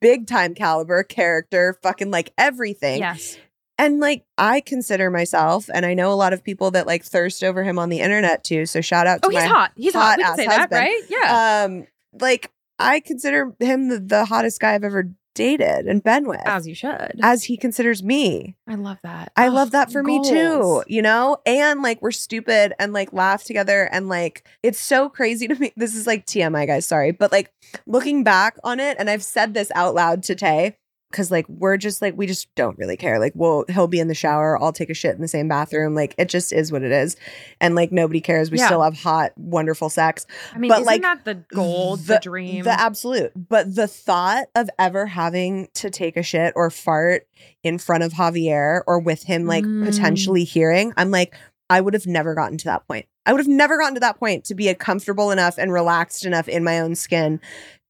big time caliber, character, fucking like everything. Yes. And like I consider myself, and I know a lot of people that like thirst over him on the internet too. So shout out to Oh, he's hot. He's hot. We can ass say that, right? Yeah. um like I consider him the, the hottest guy I've ever dated and been with. As you should. as he considers me. I love that. I love that for me too, you know? And like we're stupid and like laugh together and like it's so crazy to me. This is like TMI guys, sorry. But like looking back on it, and I've said this out loud to Tay, because like we're just like we just don't really care. Like, well, he'll be in the shower, I'll take a shit in the same bathroom. Like it just is what it is. And like nobody cares. We Yeah. still have hot, wonderful sex. I mean, but, isn't like, that the goal, the, dream? The absolute. But the thought of ever having to take a shit or fart in front of Javier or with him like Mm. potentially hearing, I'm like, I would have never gotten to that point. I would have never gotten to that point to be a comfortable enough and relaxed enough in my own skin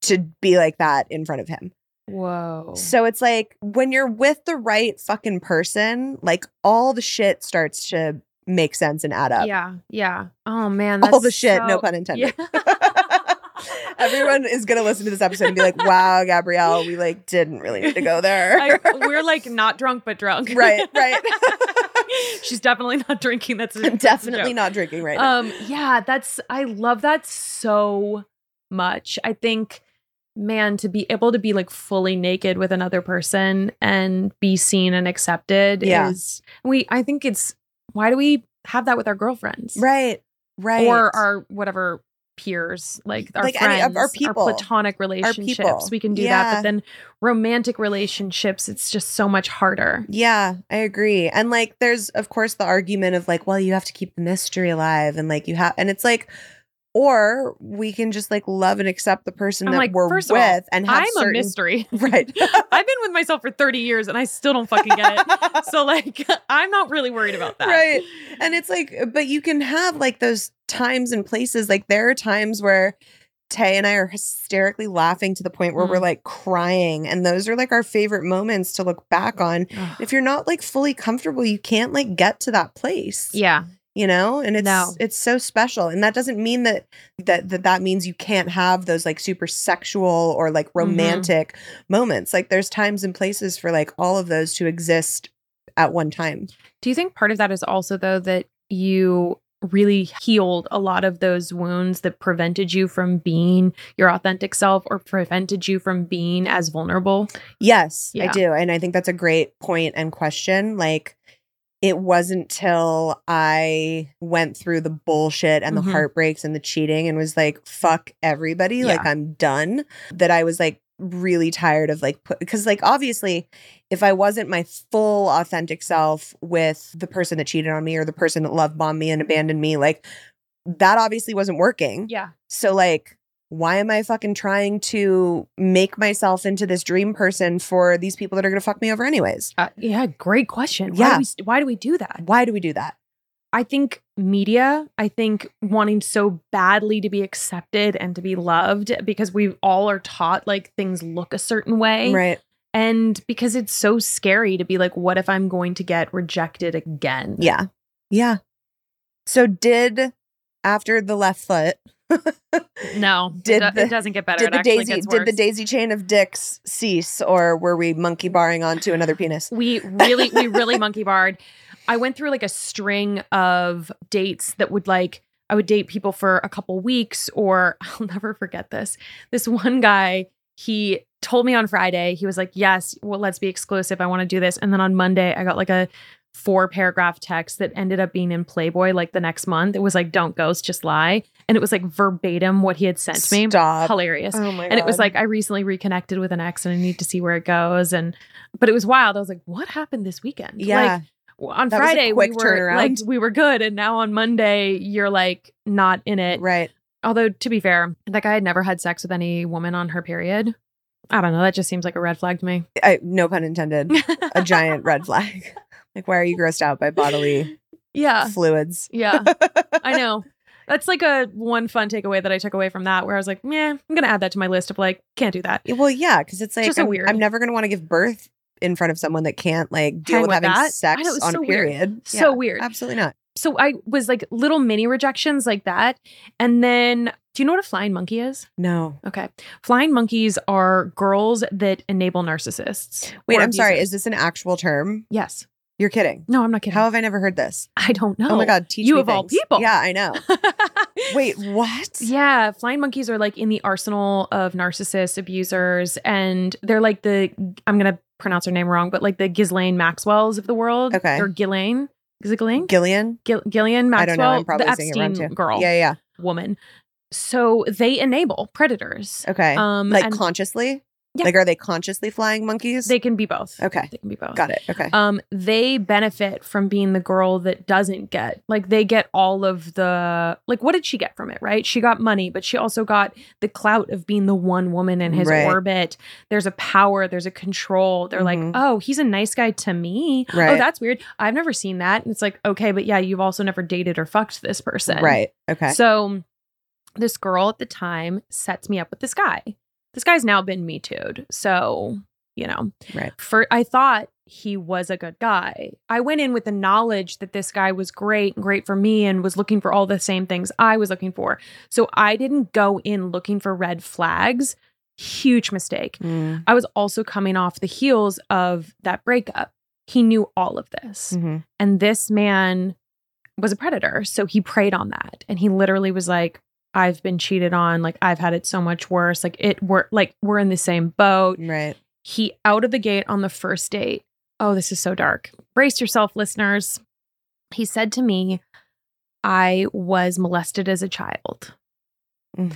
to be like that in front of him. Whoa. So it's like when you're with the right fucking person, like all the shit starts to make sense and add up. Yeah. Yeah. Oh man. all the shit, no pun [laughs] intended. Yeah. [laughs] Everyone is gonna listen to this episode and be like, "Wow, Gabrielle, we like didn't really need to go [laughs] there." I, we're like not drunk but drunk. right, right. She's definitely not drinking. That's a, that's definitely not drinking right now. Um, yeah, that's I love that so much. I think, man, to be able to be like fully naked with another person and be seen and accepted Yeah. is we I think it's why do we have that with our girlfriends? Right. Right. Or our whatever peers, like our Like any friends, of our people. platonic relationships. people. We can do Yeah. that. But then romantic relationships, it's just so much harder. Yeah, I agree. And like there's of course the argument of like, well, you have to keep the mystery alive and like you have and it's like or we can just like love and accept the person I'm that like, we're with all, and have I'm certain a mystery. [laughs] Right. [laughs] I've been with myself for 30 years and I still don't fucking get it. so like [laughs] I'm not really worried about that. Right. And it's like, but you can have like those times and places. Like there are times where Tay and I are hysterically laughing to the point where we're Mm. like crying. And those are like our favorite moments to look back on. If you're not like fully comfortable, you can't like get to that place. Yeah. You know, and it's No. it's so special. And that doesn't mean that that that, that means you can't have those like super sexual or like Mm-hmm. romantic moments. Like there's times and places for like all of those to exist at one time. Do you think part of that is also though that you really healed a lot of those wounds that prevented you from being your authentic self or prevented you from being as vulnerable? Yes, I do. And I think that's a great point and question. Like, it wasn't till I went through the bullshit and Mhm. the heartbreaks and the cheating and was like, fuck everybody, like, I'm done, that I was like, really tired of like because like obviously if I wasn't my full authentic self with the person that cheated on me or the person that love bombed me and abandoned me like that obviously wasn't working Yeah. so like why am I fucking trying to make myself into this dream person for these people that are going to fuck me over anyways? Uh, yeah, great question. Why Yeah. do we why do we do that? Why do we do that? I think media, I think wanting so badly to be accepted and to be loved because we all are taught like things look a certain way. Right. And because it's so scary to be like, what if I'm going to get rejected again? Yeah. Yeah. So did after the left foot No, [laughs] Did it, do- the- it doesn't get better. did it the daisy did the daisy chain of dicks cease or were we monkey barring onto another penis? we really we really monkey barred. I went through like a string of dates that would like i would date people for a couple weeks or [laughs] i'll never forget this. This one guy he told me on friday he was like yes well let's be exclusive. I want to do this. And then on monday i got like a four paragraph text that ended up being in playboy like the next month it was like don't ghost just lie and it was like verbatim what he had sent me Stop. hilarious Oh my god. and it was like I recently reconnected with an ex and I need to see where it goes. And but it was wild. I was like, what happened this weekend? yeah. Like on That Friday we were like we were good, and now on Monday you're like not in it. right. Although to be fair, that guy had never had sex with any woman on her period. I don't know. That just seems like a red flag to me. I, no pun intended. A giant red flag. [laughs] Like why are you grossed out by bodily [laughs] yeah, fluids? yeah. I [laughs] know. That's like a one fun takeaway that I took away from that, where I was like, "Yeah, I'm gonna add that to my list of like, can't do that." Well, yeah, because it's like Just so I'm, weird. I'm never going to want to give birth in front of someone that can't like deal Hang with with having that? Sex know, on so a weird. period. So weird. Absolutely not. So I was like little mini rejections like that, and then do you know what a flying monkey is? No. Okay. Flying monkeys are girls that enable narcissists. Wait, I'm sorry. Is this an actual term? yes. You're kidding. No, I'm not kidding. How have I never heard this? I don't know. Oh my god, teach you me of all people. Yeah, I know. [laughs] Wait, what? Yeah, flying monkeys are like in the arsenal of narcissists, abusers, and they're like the I'm gonna pronounce her name wrong, but like the Ghislaine Maxwells of the world. Okay. Or Ghislaine. Is it Ghislaine? Gillian? Gil- Gillian I don't know. I'm probably the saying it wrong Epstein too. girl, Yeah, yeah. woman. So they enable predators. Okay. Um, like consciously? Yeah. Like, are they consciously flying monkeys? they can be both. okay. They can be both. Got it. Okay. um they benefit from being the girl that doesn't get like they get all of the like what did she get from it right she got money but she also got the clout of being the one woman in his Right. orbit there's a power there's a control they're Mhm. like oh he's a nice guy to me oh that's weird i've never seen that and it's like okay but yeah you've also never dated or fucked this person right. Okay. so this girl at the time sets me up with this guy. This guy's now been me too'd. So, you know, Right. for I thought he was a good guy. I went in with the knowledge that this guy was great and great for me and was looking for all the same things I was looking for. So I didn't go in looking for red flags. Huge mistake. Mm, I was also coming off the heels of that breakup. He knew all of this. mhm. And this man was a predator. So he preyed on that. And he literally was like, I've been cheated on. Like, I've had it so much worse. Like, it, we're like, we're in the same boat. Right. He out of the gate on the first date. Oh, this is so dark. Brace yourself, listeners. He said to me, I was molested as a child, Mm.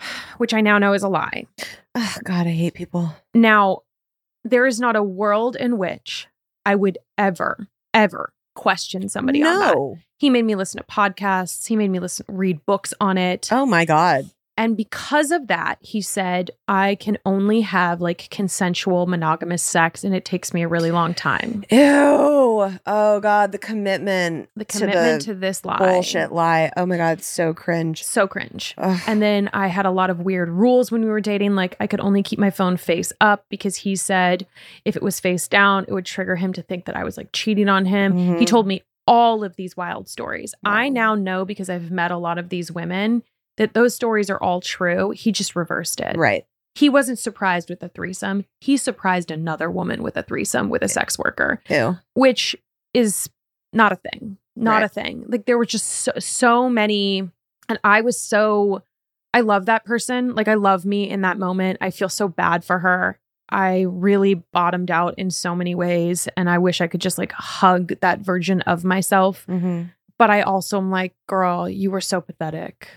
[sighs] which I now know is a lie. Oh, God, I hate people. Now, there is not a world in which I would ever, ever question somebody on that. no. He made me listen to podcasts. He made me listen, read books on it. Oh my God. And because of that, he said, I can only have like consensual monogamous sex and it takes me a really long time. Ew. Oh God, the commitment. The commitment to, the this lie. bullshit lie. Oh my God, so cringe. So cringe. Ugh. And then I had a lot of weird rules when we were dating. Like I could only keep my phone face up because he said if it was face down, it would trigger him to think that I was like cheating on him. He Mhm. told me all of these wild stories. I now know because I've met a lot of these women that those stories are all true. He just reversed it. right. He wasn't surprised with a threesome. He surprised another woman with a threesome with a sex worker, Ew. which is not a thing. Not Right. a thing. Like there were just so, so many and I was so I love that person. Like I love me in that moment. I feel so bad for her. I really bottomed out in so many ways and I wish I could just like hug that version of myself. Mm-hmm. But I also am like, girl, you were so pathetic.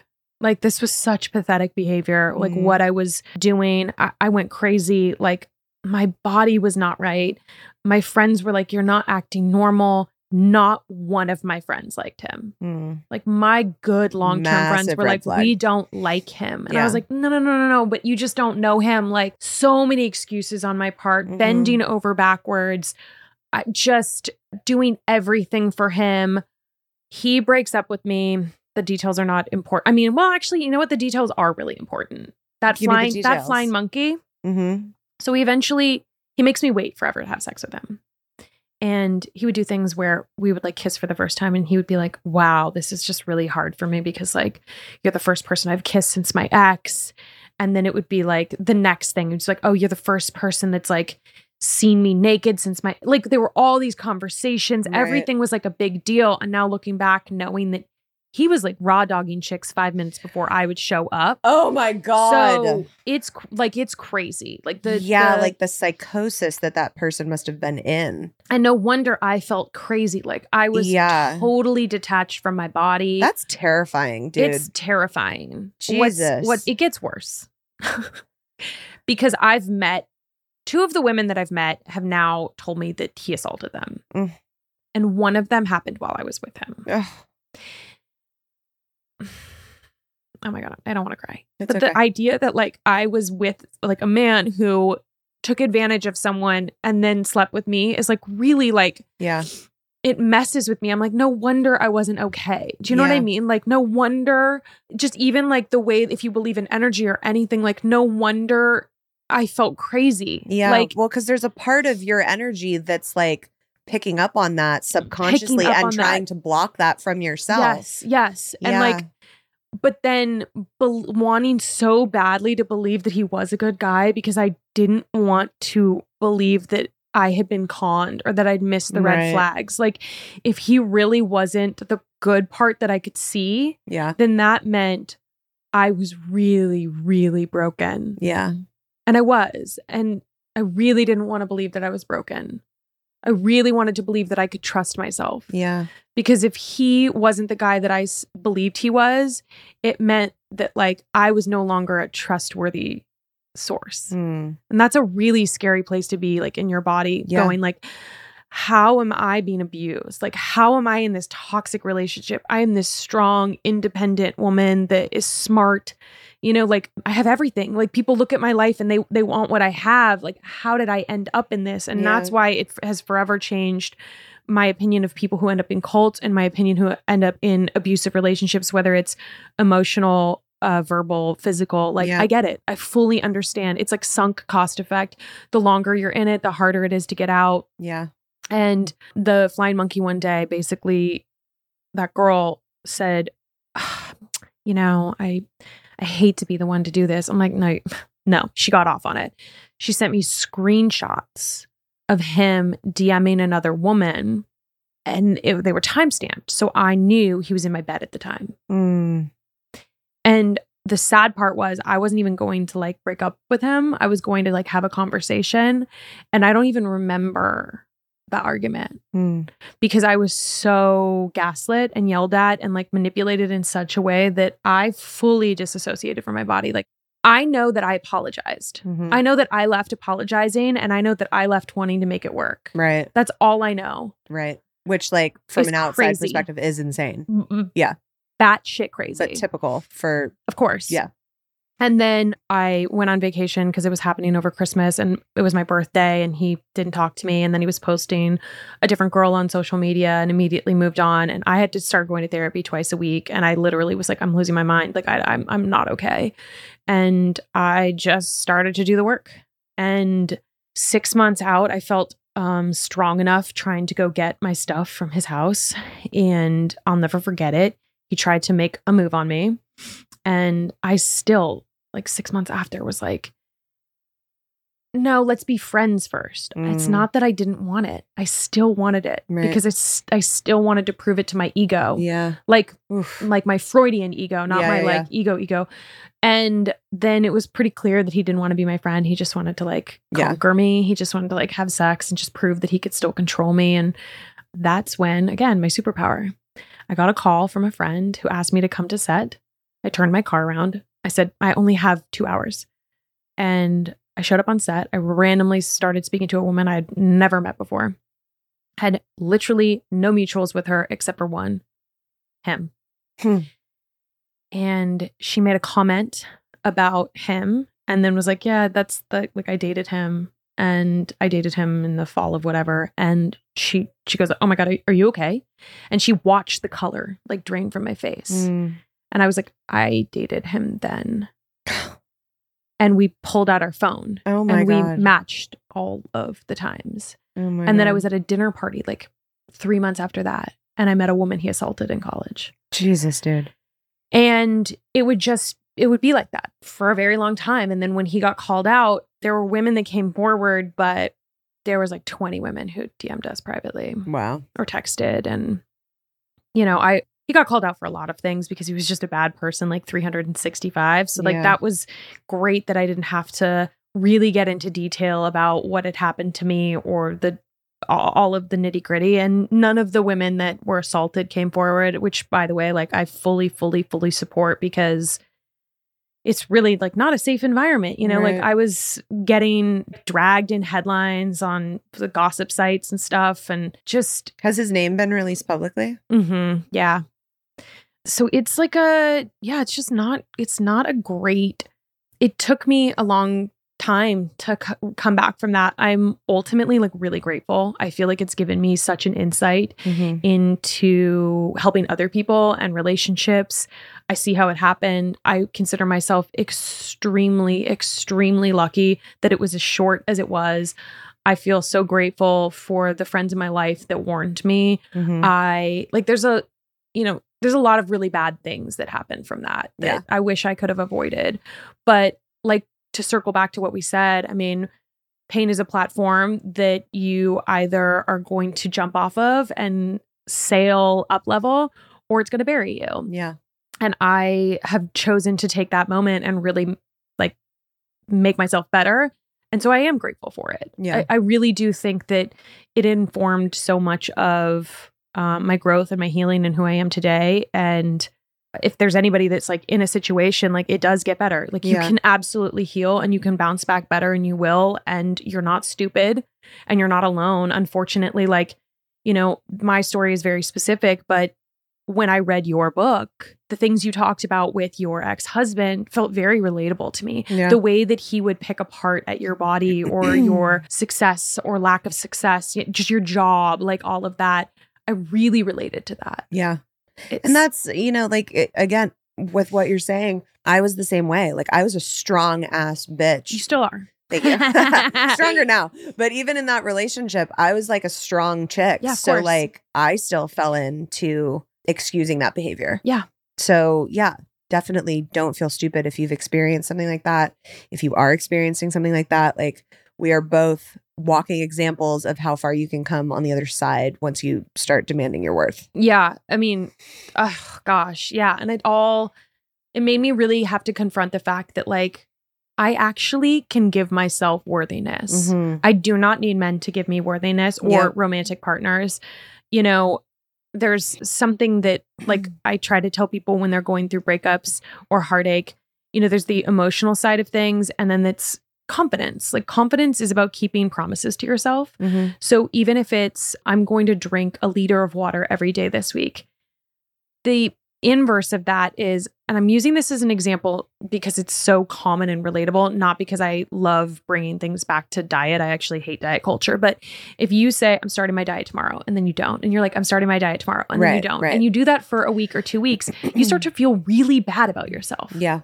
Like this was such pathetic behavior. Like Mhm. what I was doing, I, I went crazy. Like my body was not right. My friends were like, you're not acting normal. Not one of my friends liked him. Mm. Like my good long term friends were like, flag. we don't like him. And I was like, no, no, no, no, no. But you just don't know him. Like so many excuses on my part, Mhm. bending over backwards, just doing everything for him. He breaks up with me. The details are not important. I mean, well, actually, you know what? The details are really important. That Give flying, that flying monkey. Mm-hmm. So he eventually he makes me wait forever to have sex with him. And he would do things where we would like kiss for the first time and he would be like, "Wow, this is just really hard for me because like you're the first person I've kissed since my ex." And then it would be like the next thing, it's like, "Oh, you're the first person that's like seen me naked since my like there were all these conversations. Right. Everything was like a big deal. And now looking back knowing that he was like raw dogging chicks 5 minutes before I would show up. Oh my God. So it's like it's crazy. Like the yeah, the- like the psychosis that that person must have been in. and no wonder I felt crazy. Like I was Yeah. totally detached from my body. That's terrifying, dude. It's terrifying. What's- Jesus. what it gets worse. [laughs] because I've met two of the women that I've met have now told me that he assaulted them. Mm. And one of them happened while I was with him. Ugh, [sighs] Oh my god, I don't want to cry. it's but okay. the idea that like I was with like a man who took advantage of someone and then slept with me is like really like yeah. it messes with me. I'm like, no wonder I wasn't okay. Do you know what I mean? Like, no wonder, just even like the way, if you believe in energy or anything, like, no wonder I felt crazy. Yeah. Like, well, because there's a part of your energy that's like picking up on that subconsciously and trying that. to block that from yourself. yes, yes. And like, but then bel wanting so badly to believe that he was a good guy because I didn't want to believe that I had been conned or that I'd missed the red Right. flags. Like, if he really wasn't the good part that I could see, Yeah. then that meant I was really, really broken. Yeah. And I was. And I really didn't want to believe that I was broken. I really wanted to believe that I could trust myself. Yeah. Because if he wasn't the guy that I s- believed he was, it meant that like I was no longer a trustworthy source. Mm. And that's a really scary place to be, like in your body, Yeah. going like, how am I being abused? Like, how am I in this toxic relationship? I am this strong, independent woman that is smart. You know, like I have everything. Like people look at my life and they they want what I have. Like, how did I end up in this? And Yeah. that's why it f- has forever changed my opinion of people who end up in cults and my opinion who end up in abusive relationships, whether it's emotional, uh, verbal, physical. Like Yeah. I get it. I fully understand. It's like sunk cost effect. The longer you're in it, the harder it is to get out. Yeah. And the flying monkey one day, basically, that girl said, "Ah, "You know, I, I hate to be the one to do this." I'm like, "No, [laughs] no." She got off on it. She sent me screenshots of him DMing another woman, and it, they were time stamped, so I knew he was in my bed at the time. Mm. And the sad part was I wasn't even going to like break up with him. I was going to like have a conversation. And I don't even remember the argument Mm. because I was so gaslit and yelled at and like manipulated in such a way that I fully disassociated from my body. Like, I know that I apologized. Mhm. I know that I left apologizing and I know that I left wanting to make it work. right. That's all I know. Right. Which, like, from It's an outside crazy. perspective, is insane, Mm-mm. Yeah. Bat shit crazy. but typical for of course. Yeah. And then I went on vacation because it was happening over Christmas and it was my birthday and he didn't talk to me. And then he was posting a different girl on social media and immediately moved on. And I had to start going to therapy twice a week. And I literally was like, I'm losing my mind. Like, I, I'm, I'm not okay. And I just started to do the work. And six months out, I felt um, strong enough trying to go get my stuff from his house. And I'll never forget it. He tried to make a move on me. And I still, like six months after, was like, no, let's be friends first. It's Mm. not that I didn't want it. I still wanted it Right. because it's, I still wanted to prove it to my ego. yeah. Like, Oof. like my Freudian ego, not Yeah, my yeah, like ego ego. And then it was pretty clear that he didn't want to be my friend. He just wanted to like Yeah. conquer me. He just wanted to like have sex and just prove that he could still control me. And that's when, again, my superpower. I got a call from a friend who asked me to come to set. I turned my car around. I said, I only have two hours. And I showed up on set. I randomly started speaking to a woman I had never met before. Had literally no mutuals with her except for one him. Hmm. And she made a comment about him and then was like, Yeah, that's the like I dated him and I dated him in the fall of whatever. And she she goes, Oh my God, are, are you okay? And she watched the color like drain from my face. Mm. And I was like, I dated him then. and we pulled out our phone Oh my and we god. matched all of the times. oh my and then I was at a dinner party like three months after that. And I met a woman he assaulted in college. Jesus, dude. And it would just, it would be like that for a very long time. And then when he got called out, there were women that came forward, but there was like 20 women who DM'd us privately Wow. or texted. And, you know, I, he got called out for a lot of things because he was just a bad person, like 365. So, like, Yeah. that was great that I didn't have to really get into detail about what had happened to me or the all all of the nitty gritty. And none of the women that were assaulted came forward, which, by the way, like, I fully, fully, fully support because it's really like not a safe environment. You know, like I was getting dragged in headlines on the gossip sites and stuff and just Has his name been released publicly? mm-hmm Yeah. So it's like a yeah, it's just not it's not a great it took me a long time to c- come back from that. I'm ultimately like really grateful. I feel like it's given me such an insight Mm-hmm. into helping other people and relationships. I see how it happened. I consider myself extremely, extremely lucky that it was as short as it was. I feel so grateful for the friends in my life that warned me. Mm-hmm. I like, there's a, you know, there's a lot of really bad things that happen from that that Yeah. I wish I could have avoided. But like to circle back to what we said, I mean, pain is a platform that you either are going to jump off of and sail up level or it's going to bury you. yeah. And I have chosen to take that moment and really like make myself better. And so I am grateful for it. Yeah. I, I really do think that it informed so much of um, my growth and my healing and who I am today. And if there's anybody that's like in a situation, like it does get better. Like you Yeah. can absolutely heal and you can bounce back better and you will. And you're not stupid and you're not alone. Unfortunately, like, you know, my story is very specific, but when I read your book, the things you talked about with your ex husband felt very relatable to me. Yeah. The way that he would pick apart at your body or your [clears throat] success or lack of success, just your job, like all of that. I really related to that. yeah. It's, And that's, you know, like it, again, with what you're saying, I was the same way. Like I was a strong ass bitch. you still are. Thank you. [laughs] [laughs] Stronger now. But even in that relationship, I was like a strong chick. Yeah, so course. like I still fell into excusing that behavior. Yeah. So yeah, definitely don't feel stupid if you've experienced something like that. If you are experiencing something like that, like we are both walking examples of how far you can come on the other side once you start demanding your worth. Yeah. I mean, oh gosh. Yeah. And it all, it made me really have to confront the fact that like I actually can give myself worthiness. Mhm. I do not need men to give me worthiness or Yeah. romantic partners. You know, there's something that like [clears throat] I try to tell people when they're going through breakups or heartache. You know, there's the emotional side of things and then it's confidence. Like confidence is about keeping promises to yourself. Mhm. So even if it's I'm going to drink a liter of water every day this week, the inverse of that is, and I'm using this as an example because it's so common and relatable, not because I love bringing things back to diet. I actually hate diet culture. But if you say, I'm starting my diet tomorrow, and then you don't, and you're like, I'm starting my diet tomorrow, and then you don't, right. and you do that for a week or two weeks, you start to feel really bad about yourself. Yeah.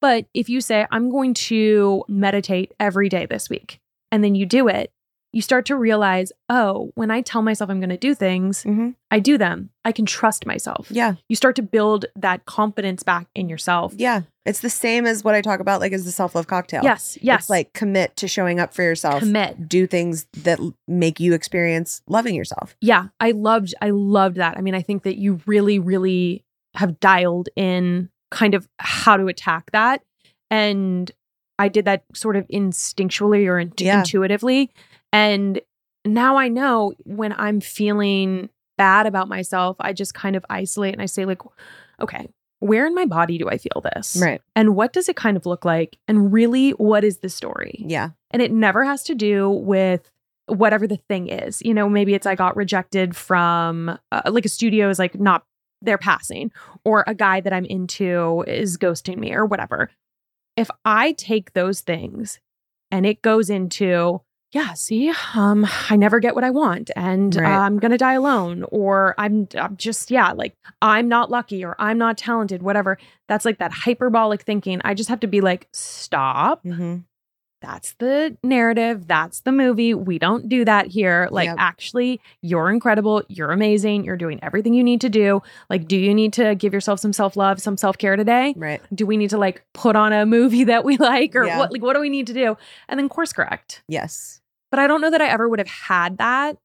But if you say, I'm going to meditate every day this week, and then you do it, you start to realize, oh, when I tell myself I'm going to do things, Mhm. I do them. I can trust myself. Yeah. You start to build that confidence back in yourself. Yeah. It's the same as what I talk about, like, as the self love cocktail. Yes. Yes. It's like commit to showing up for yourself. commit. Do things that make you experience loving yourself. Yeah. I loved, I loved that. I mean, I think that you really, really have dialed in kind of how to attack that. And I did that sort of instinctually or int- Yeah. intuitively. And now I know when I'm feeling bad about myself, I just kind of isolate and I say, like, okay, where in my body do I feel this? Right. And what does it kind of look like? And really, what is the story? Yeah. And it never has to do with whatever the thing is. You know, maybe it's I got rejected from uh, like a studio is like not they're passing or a guy that I'm into is ghosting me or whatever. If I take those things and it goes into yeah, see, um, I never get what I want, and Right. I'm gonna die alone, or I'm, I'm just, yeah, like I'm not lucky, or I'm not talented, whatever. That's like that hyperbolic thinking. I just have to be like, stop, hmm that's the narrative. That's the movie. We don't do that here. Like, Yep. actually, you're incredible. You're amazing. You're doing everything you need to do. Like, do you need to give yourself some self love, some self care today? Right. Do we need to like put on a movie [laughs] that we like, or Yeah. what? Like, what do we need to do? And then course correct. Yes. But I don't know that I ever would have had that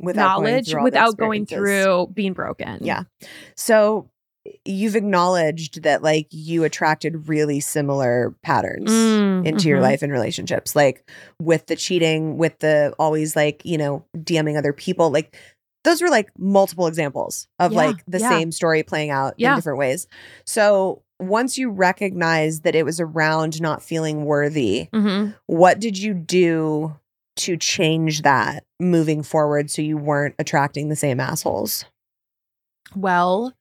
Without going knowledge the without going through being broken. Yeah. So you've acknowledged that like you attracted really similar patterns Mm, into your mhm. life and relationships, like with the cheating, with the always like, you know, DMing other people. Like those were like multiple examples of Yeah, like the yeah. same story playing out Yeah. in different ways. So once you recognized that it was around not feeling worthy, Mhm. what did you do to change that moving forward so you weren't attracting the same assholes? Well,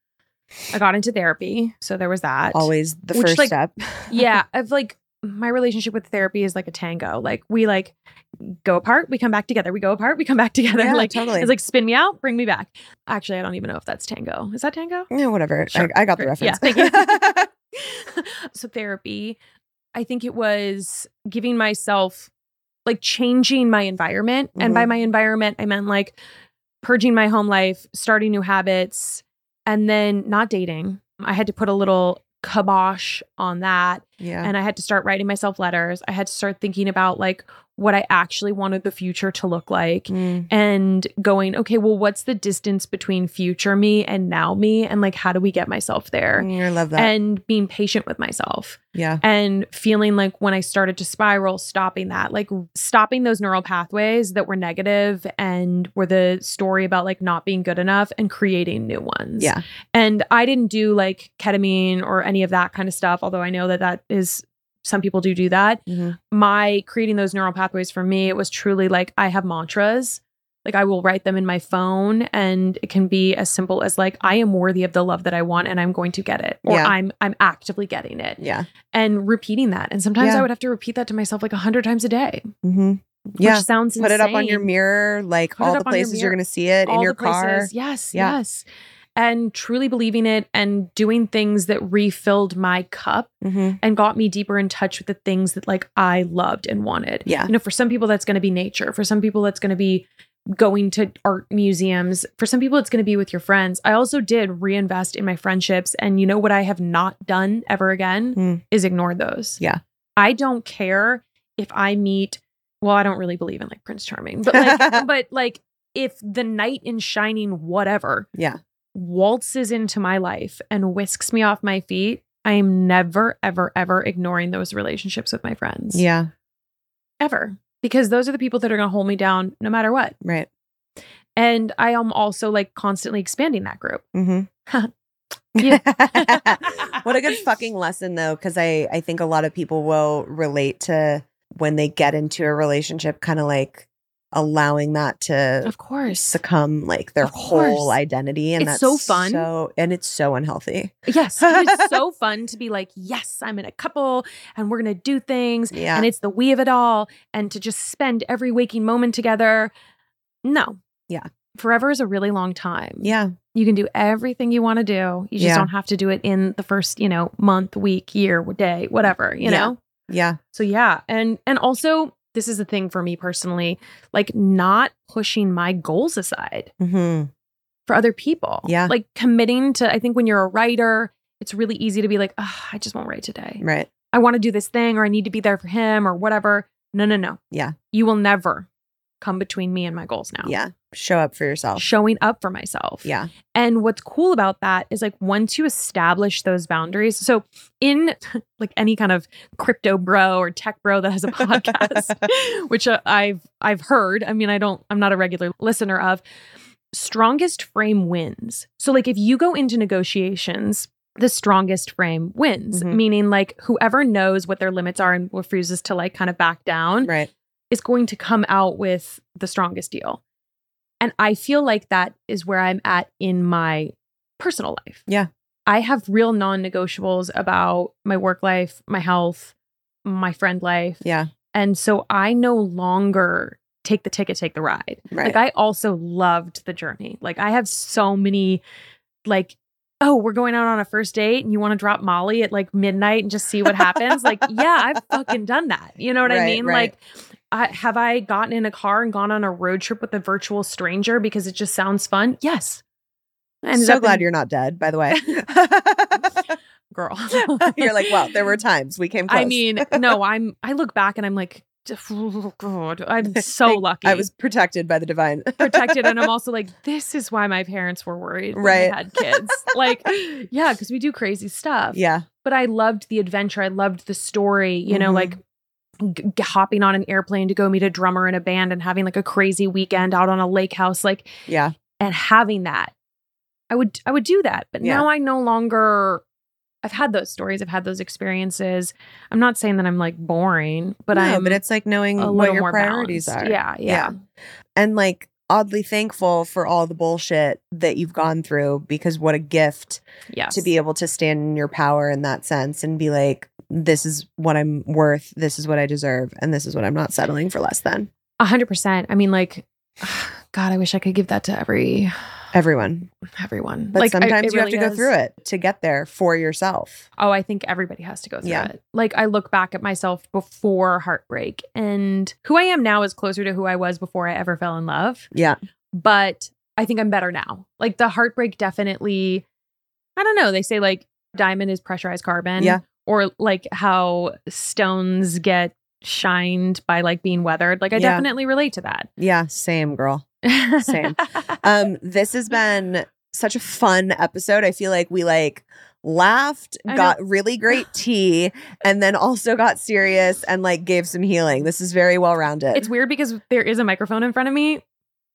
I got into therapy. So there was that. Always the Which, first like, step. yeah [laughs] i've like my relationship with therapy is like a tango like we like go apart we come back together we go apart we come back [laughs] together Yeah, like totally. it's like spin me out bring me back actually i don't even know if that's tango is that tango Yeah, whatever. Sure. I, I got the. Yeah, reference. you. [laughs] so therapy i think it was giving myself like changing my environment and by Mhm. my environment i meant like purging my home life starting new habits and then not dating i had to put a little kibosh on that yeah. and I had to start writing myself letters. I had to start thinking about like what I actually wanted the future to look like Mm, and going, okay, well, what's the distance between future me and now me? And like, how do we get myself there? I love that. And being patient with myself yeah. and feeling like when I started to spiral, stopping that, like stopping those neural pathways that were negative and were the story about like not being good enough and creating new ones. Yeah. And I didn't do like ketamine or any of that kind of stuff, although I know that that is some people do do that. Mhm. My creating those neural pathways for me, it was truly like I have mantras. Like I will write them in my phone and it can be as simple as like I am worthy of the love that I want and I'm going to get it or Yeah. I'm I'm actively getting it Yeah. and repeating that. And sometimes Yeah. I would have to repeat that to myself like a hundred times a day. hmm Yeah. Which sounds Put it up on your mirror, like Put all the on your places you're going to see it in your car. places. Yes, Yeah. yes. And truly believing it and doing things that refilled my cup hmm and got me deeper in touch with the things that like I loved and wanted. Yeah. You know, for some people that's going to be nature. For some people that's going to be going to art museums. For some people it's going to be with your friends. I also did reinvest in my friendships and you know what I have not done ever again Hmm. is ignore those. Yeah. I don't care if I meet well, I don't really believe in like Prince Charming, but like [laughs] but like if the knight in shining whatever Yeah. Waltzes into my life and whisks me off my feet, I am never, ever, ever ignoring those relationships with my friends. Yeah. Ever. Because those are the people that are going to hold me down no matter what. Right. And I am also like constantly expanding that group. Mm-hmm. [laughs] Yeah. [laughs] what a good fucking lesson though, because I I think a lot of people will relate to when they get into a relationship, kind of like allowing that to Of course. succumb like their whole identity, and It's that's so fun. So and it's so unhealthy. Yes. It's so [laughs] fun to be like, yes, I'm in a couple and we're going to do things. Yeah. And it's the we of it all. And to just spend every waking moment together. No. Yeah. Forever is a really long time. yeah. You can do everything you want to do. You just Yeah. don't have to do it in the first, you know, month, week, year, day, whatever, you Yeah. know? Yeah. So yeah. And and also this is a thing for me personally, like not pushing my goals aside hmm for other people. Yeah. Like committing to, I think when you're a writer, it's really easy to be like, oh, I just won't write today. Right. I want to do this thing or I need to be there for him or whatever. No, no, no. Yeah. You will never come between me and my goals now. Yeah. Show up for yourself. Showing up for myself. Yeah. And what's cool about that is like once you establish those boundaries. So in [laughs] like any kind of crypto bro or tech bro that has a [laughs] podcast, which uh, I've I've heard. I mean, I don't. I'm not a regular listener of. Strongest frame wins. So like if you go into negotiations. The strongest frame wins, Mhm. meaning like whoever knows what their limits are and refuses to like kind of back down Right. Is going to come out with the strongest deal. And I feel like that is where I'm at in my personal life. Yeah. I have real non negotiables about my work life, my health, my friend life. Yeah. And so I no longer take the ticket, take the ride. Right. Like I also loved the journey. Like I have so many, like, oh, we're going out on a first date and you want to drop Molly at like midnight and just see what happens. like, [laughs] yeah, I've fucking done that. You know what I mean? right. Like, I, have I gotten in a car and gone on a road trip with a virtual stranger because it just sounds fun? Yes. I ended so glad in- you're not dead, by the way. [laughs] [laughs] girl. you're like, well, there were times we came close. I mean, no, I'm. I look back and I'm like, oh, God, I'm [laughs] so lucky. I was protected by the divine. protected, and I'm also like, this is why my parents were worried when Right. they had kids. like, yeah, because we do crazy stuff. yeah. But I loved the adventure. I loved the story. You know, Mhm. like g- hopping on an airplane to go meet a drummer in a band and having like a crazy weekend out on a lake house, like, Yeah. and having that. I would I would do that, but Yeah. now I no longer. I've had those stories. I've had those experiences. I'm not saying that I'm like boring, but no, I'm but it's like knowing what your priorities balanced. are. Yeah, yeah, And like oddly thankful for all the bullshit that you've gone through because what a gift yes. to be able to stand in your power in that sense and be like, this is what I'm worth, this is what I deserve, and this is what I'm not settling for less than. A hundred percent. I mean, like, [sighs] God, I wish I could give that to every Everyone. everyone. But like, sometimes it you have really to go through it to get there for yourself. Oh, I think everybody has to go through Yeah. it. Like I look back at myself before heartbreak and who I am now is closer to who I was before I ever fell in love. Yeah. But I think I'm better now. Like the heartbreak definitely I don't know, they say like diamond is pressurized carbon. Yeah. Or like how stones get shined by like being weathered. Like I Yeah. definitely relate to that. Yeah, same girl. Same. [laughs] Um, this has been such a fun episode. I feel like we like laughed, I know. got really great [laughs] tea, and then also got serious and like gave some healing. This is very well rounded. It's weird because there is a microphone in front of me.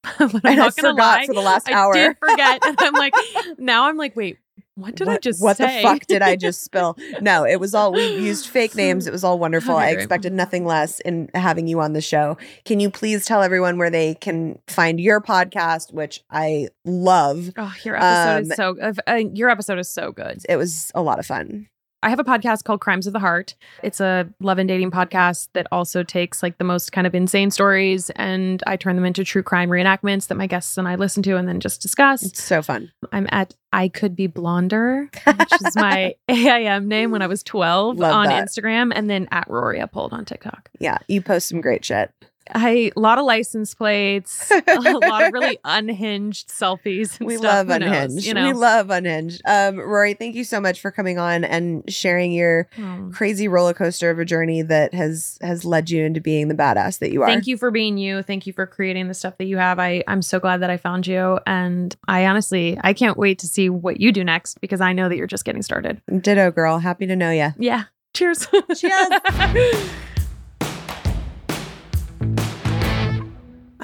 [laughs] but I'm and I not gonna forgot lie. for the last I hour. did forget, and I'm like, now I'm like, wait, what did I just what say? the fuck did I [laughs] just spill? No, it was all we used fake names. It was all wonderful. I expected nothing less in having you on the show. Can you please tell everyone where they can find your podcast, which I love. Oh, your episode Um, is so. Uh, your episode is so good. It was a lot of fun. I have a podcast called Crimes of the Heart. It's a love and dating podcast that also takes like the most kind of insane stories and I turn them into true crime reenactments that my guests and I listen to and then just discuss. It's so fun. I'm at I Could Be Blonder, which is my [laughs] AIM name when I was 12 Love on that. Instagram, and then at Rory Uphold on TikTok. Yeah, you post some great shit. I a lot of license plates, [laughs] a lot of really unhinged selfies. And we stuff. love Who knows, unhinged you know, we love unhinged um rory thank you so much for coming on and sharing your Oh. crazy roller coaster of a journey that has has led you into being the badass that you are Thank you for being you. Thank you for creating the stuff that you have. I I'm so glad that I found you, and I honestly I can't wait to see what you do next because I know that you're just getting started. ditto girl happy to know you Yeah. Cheers. Cheers. [laughs]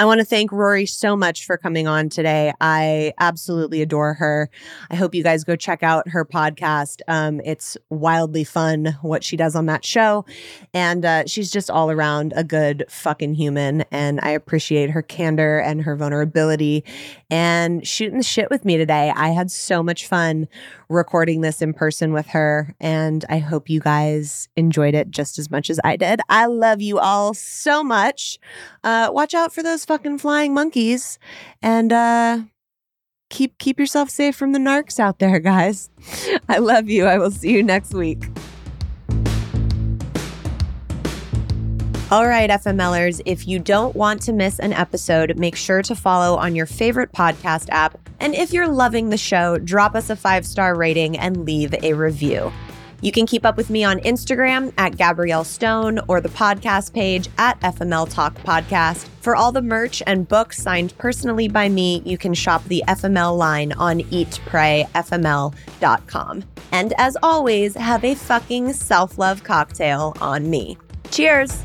I want to thank Rory so much for coming on today. I absolutely adore her. I hope you guys go check out her podcast. Um, it's wildly fun what she does on that show. And uh, she's just all around a good fucking human. And I appreciate her candor and her vulnerability and shooting the shit with me today. I had so much fun recording this in person with her. And I hope you guys enjoyed it just as much as I did. I love you all so much. Uh, watch out for those fucking flying monkeys and uh, keep keep yourself safe from the narcs out there, guys. [laughs] I love you. I will see you next week. All right, FMLers, if you don't want to miss an episode, make sure to follow on your favorite podcast app. And if you're loving the show, drop us a five star rating and leave a review. You can keep up with me on Instagram at Gabrielle Stone or the podcast page at FML Talk Podcast. For all the merch and books signed personally by me, you can shop the FML line on eatprayfml.com. And as always, have a fucking self love cocktail on me. Cheers!